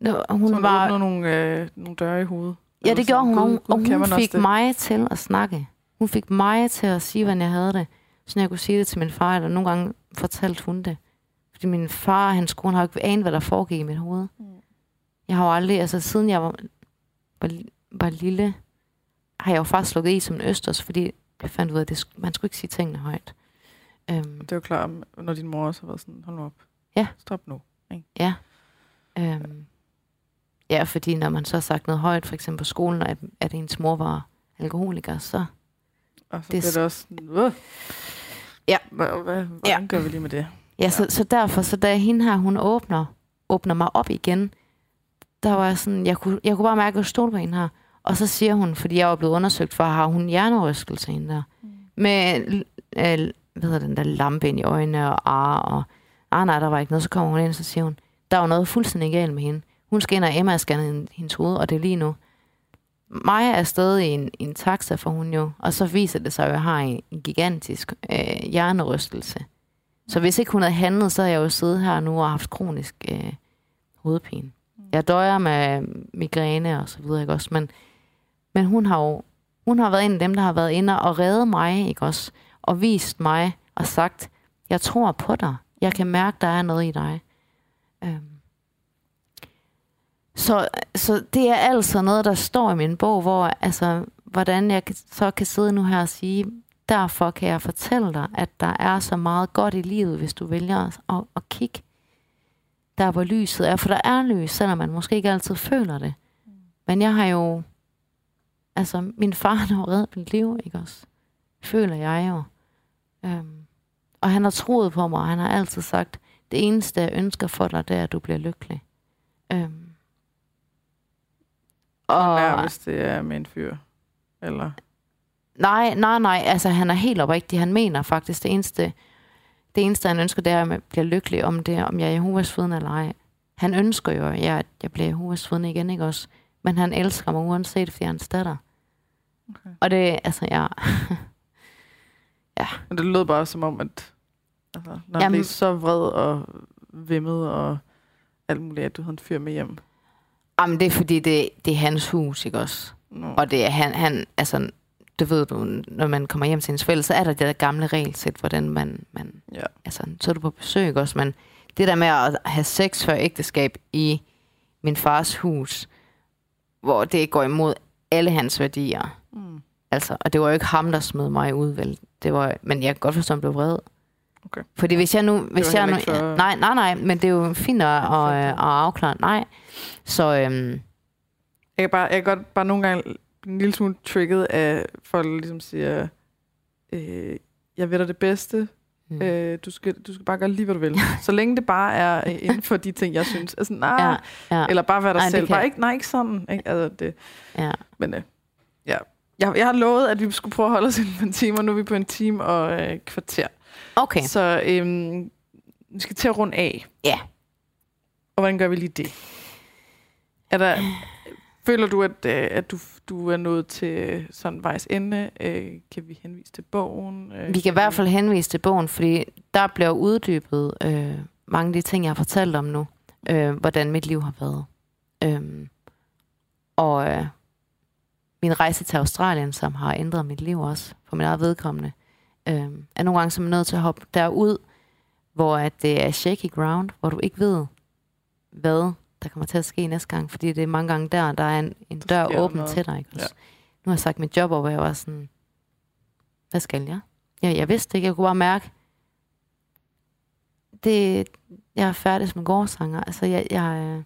Nå, Hun, så hun var, åbner nogle, øh, nogle døre i hovedet. ja, det gjorde hun, og hun, og hun fik mig til at snakke. Hun fik mig til at sige, hvordan jeg havde det. Så jeg kunne sige det til min far, eller nogle gange fortalte hun det. Fordi min far hans kone har jo ikke anet, hvad der foregik i mit hoved. Mm. Jeg har jo aldrig, altså siden jeg var, var, var lille, har jeg jo faktisk slukket i som en østers, fordi jeg fandt ud af, at det, man skulle ikke sige tingene højt. Øhm, Det er jo klart, når din mor også har været sådan, hold nu op. Ja. Stop nu. Ja. Øhm, ja, fordi når man så har sagt noget højt, for eksempel på skolen, at, at ens mor var alkoholiker, så Og så Det bliver det også sådan, uh. Ja. Hvordan Ja. gør vi lige med det? Ja, så, så derfor, så da hende her, hun åbner, åbner mig op igen, der var jeg sådan, jeg kunne, jeg kunne bare mærke, at jeg stod på hende her. Og så siger hun, fordi jeg var blevet undersøgt for, har hun hjernerystelse hende der? Mm. Med, øh, hvad hedder den der lampe ind i øjnene og ar, og ah, nej, der var ikke noget. Så kommer hun ind, og så siger hun, der var noget fuldstændig galt med hende. Hun skal ind og Emma scanne hendes hoved, og det er lige nu. Maja er stadig i en, en taxa, for hun jo, og så viser det sig, at jeg har en, en gigantisk øh, hjernerystelse. Så hvis ikke hun havde handlet, så havde jeg jo siddet her nu og haft kronisk øh, hovedpine. Jeg døjer med migræne og så videre, ikke også? Men, men hun har jo hun har været en af dem, der har været inde og reddet mig, ikke også? Og vist mig og sagt, jeg tror på dig. Jeg kan mærke, der er noget i dig. Øhm. Så, så det er altså noget, der står i min bog, hvor altså, hvordan jeg så kan sidde nu her og sige, derfor kan jeg fortælle dig, at der er så meget godt i livet, hvis du vælger at, at, at kigge der, hvor lyset er. For der er lys, selvom man måske ikke altid føler det. Men jeg har jo... Altså, min far har jo reddet mit liv, ikke også? Føler jeg jo. Øhm, og han har troet på mig, og han har altid sagt, det eneste, jeg ønsker for dig, det er, at du bliver lykkelig. Øhm, Og nær, hvis det er med en fyr. Eller, Nej, nej, nej. Altså, han er helt oprigtig. Han mener faktisk, det eneste, det eneste han ønsker, det er, at jeg bliver lykkelig om det, om jeg er Jehovas vidne eller ej. Han ønsker jo, ja, at jeg bliver Jehovas vidne igen, ikke også? Men han elsker mig uanset, fordi han statter. Okay. Og det, altså, ja. men det lød bare som om, at altså, når han Jamen- blev så vred og vimmet og alt muligt, at du havde en fyr med hjem. Jamen, det er fordi, det, det er hans hus, ikke også? Nå. Og det er han, han, altså, det ved du, når man kommer hjem til ens forældre, så er der det der gamle regelsæt, hvordan man, man Ja. altså, så er du på besøg, ikke også? Men det der med at have sex før ægteskab i min fars hus, hvor det går imod alle hans værdier. Mm. Altså, og det var jo ikke ham, der smed mig ud, vel? Det var, men jeg kan godt forstå, at han blev vred. Okay. Fordi hvis jeg nu... Hvis jeg nu for- nej, nej, nej, men det er jo fint at, at, at afklare. Nej. Så øhm, Jeg kan, bare, jeg kan godt bare nogle gange en lille smule trigget af folk, der ligesom siger, øh, jeg ved dig det bedste, mm. øh, du, skal, du skal bare gøre lige, hvad du vil. Så længe det bare er øh, inden for de ting, jeg synes. Altså, nej, ja, ja. Eller bare være dig Ej, selv. kan- Bare ikke, nej, ikke sådan. Ikke? Altså, det, ja. men øh, ja. Jeg, jeg har lovet, at vi skulle prøve at holde os inden for en time, og nu er vi på en time og øh, kvarter. Okay. Så øhm, vi skal til at runde af. Ja. Og hvordan gør vi lige det? Er der, føler du, at, øh, at du, du er nået til sådan vejs ende? Øh, kan vi henvise til bogen? Øh, Vi kan i hvert fald henvise til bogen, fordi der bliver uddybet øh, mange af de ting, jeg har fortalt om nu. Øh, hvordan mit liv har været. Øh, og øh, min rejse til Australien, som har ændret mit liv også, for mit eget vedkommende, øh, er nogle gange som nødt til at hoppe derud, hvor at det er shaky ground, hvor du ikke ved, hvad der kommer til at ske næste gang, fordi det er mange gange der, der er en, en Der dør åben noget. til dig. Ikke? Ja. Nu har jeg sagt mit job, og hvor jeg var sådan, hvad skal jeg? Ja, jeg vidste ikke, jeg kunne bare mærke, det, jeg er færdig som gårdsanger. Altså, jeg, jeg, øh,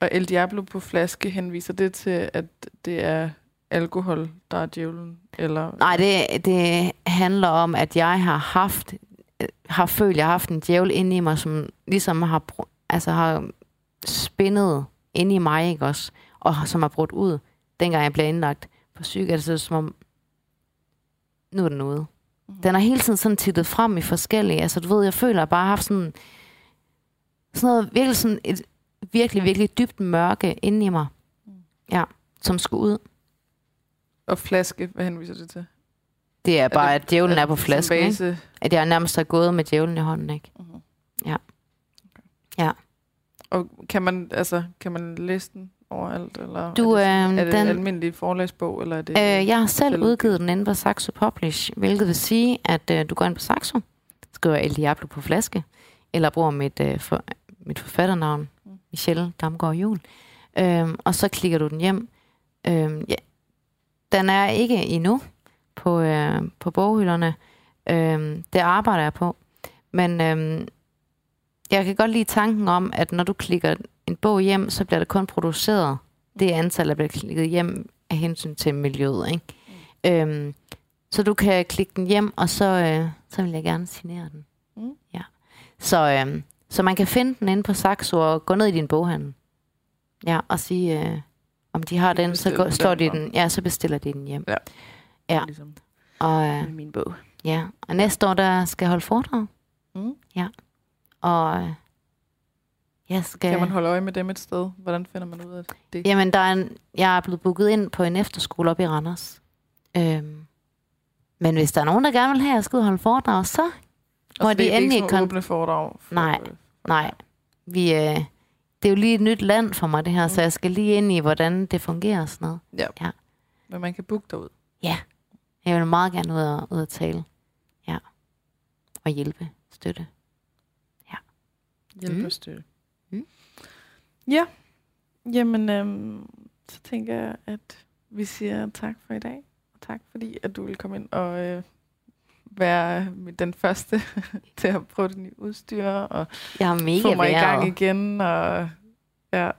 Og El Diablo på flaske henviser det til, at det er alkohol, der er djævlen? Eller, nej, det, det handler om, at jeg har haft, øh, har følt, jeg har haft en djævel inde i mig, som ligesom har, altså har spændet inde i mig, ikke også? Og som har brudt ud, dengang jeg blev indlagt på psyk, er det så som om, nu er den ude. Mhm. Den har hele tiden sådan tittet frem i forskellige, altså du ved, jeg føler, at jeg bare har haft sådan, sådan noget virkelig sådan et virkelig, virkelig dybt mørke inde i mig. Mm. Ja, som skulle ud. Og flaske, hvad henviser det til? Det er bare, det- at djævlen er er på flasken, ikke? At jeg nærmest har gået med djævlen i hånden, ikke? Mhm. Ja. Ja. Og kan man, altså, kan man læse den overalt? Eller Du, er det, øh, er det den- en almindelig forlæsbog? Eller er det, Øh, jeg har selv selv udgivet den inde på Saxo Publish, hvilket vil sige, at øh, du går ind på Saxo, skriver El Diablo på flaske, eller bruger mit, øh, for, mit forfatternavn, Mm. Michelle Damgaard Jul, øhm, og så klikker du den hjem. Øhm, ja. Den er ikke endnu på, øh, på boghylderne. Øhm, det arbejder jeg på. Men øhm, jeg kan godt lide tanken om, at når du klikker en bog hjem, så bliver der kun produceret det antal, der bliver klikket hjem af hensyn til miljøet. Ikke? Øhm, så du kan klikke den hjem, og så, øh, så vil jeg gerne signere den. Mm. Ja. Så, øh, så man kan finde den inde på Saxo og gå ned i din boghandel. Ja, og sige, øh, om de har De den, så går, står de den, ja, så bestiller de den hjem. Ja. Ja. Ligesom Og, øh, min bog. ja. og næste år, der skal jeg holde foredrag. Mm. Og øh, jeg skal... Kan man holde øje med dem et sted? Hvordan finder man ud af det? Jamen, der er en, jeg er blevet booket ind på en efterskole op i Randers. Øhm, men hvis der er nogen, der gerne vil have, at jeg skal og holde foredrag, så må Og de det er endelig ikke sådan kon- åbne foredrag? For, Nej. Nej. Vi, øh, det er jo lige et nyt land for mig, det her, mm. så jeg skal lige ind i, hvordan det fungerer og sådan noget. Men man kan booke derud. Jeg vil meget gerne ud og, ud og tale. Ja. Og hjælpe, støtte. Hjælp Mm. og støtte. Mm. Ja. Jamen, øhm, så tænker jeg, at vi siger tak for i dag. Og tak fordi, at du vil komme ind og øh, være den første til at prøve det nye udstyr. Og Jeg er mega få mig i gang igen. Og ja,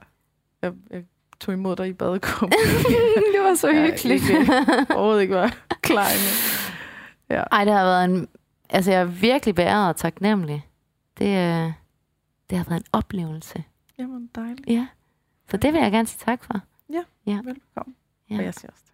jeg, jeg tog imod dig i badekåben. det var så hyggeligt. ikke- overhovedet ikke var klar endnu. Ja. Ej, det har været en... Altså, jeg er virkelig beæret og taknemmelig. Det, øh, det har været en oplevelse. Jamen, dejligt. Ja. Så det vil jeg gerne sige tak for. Velkommen. Ja. Og jeg siger også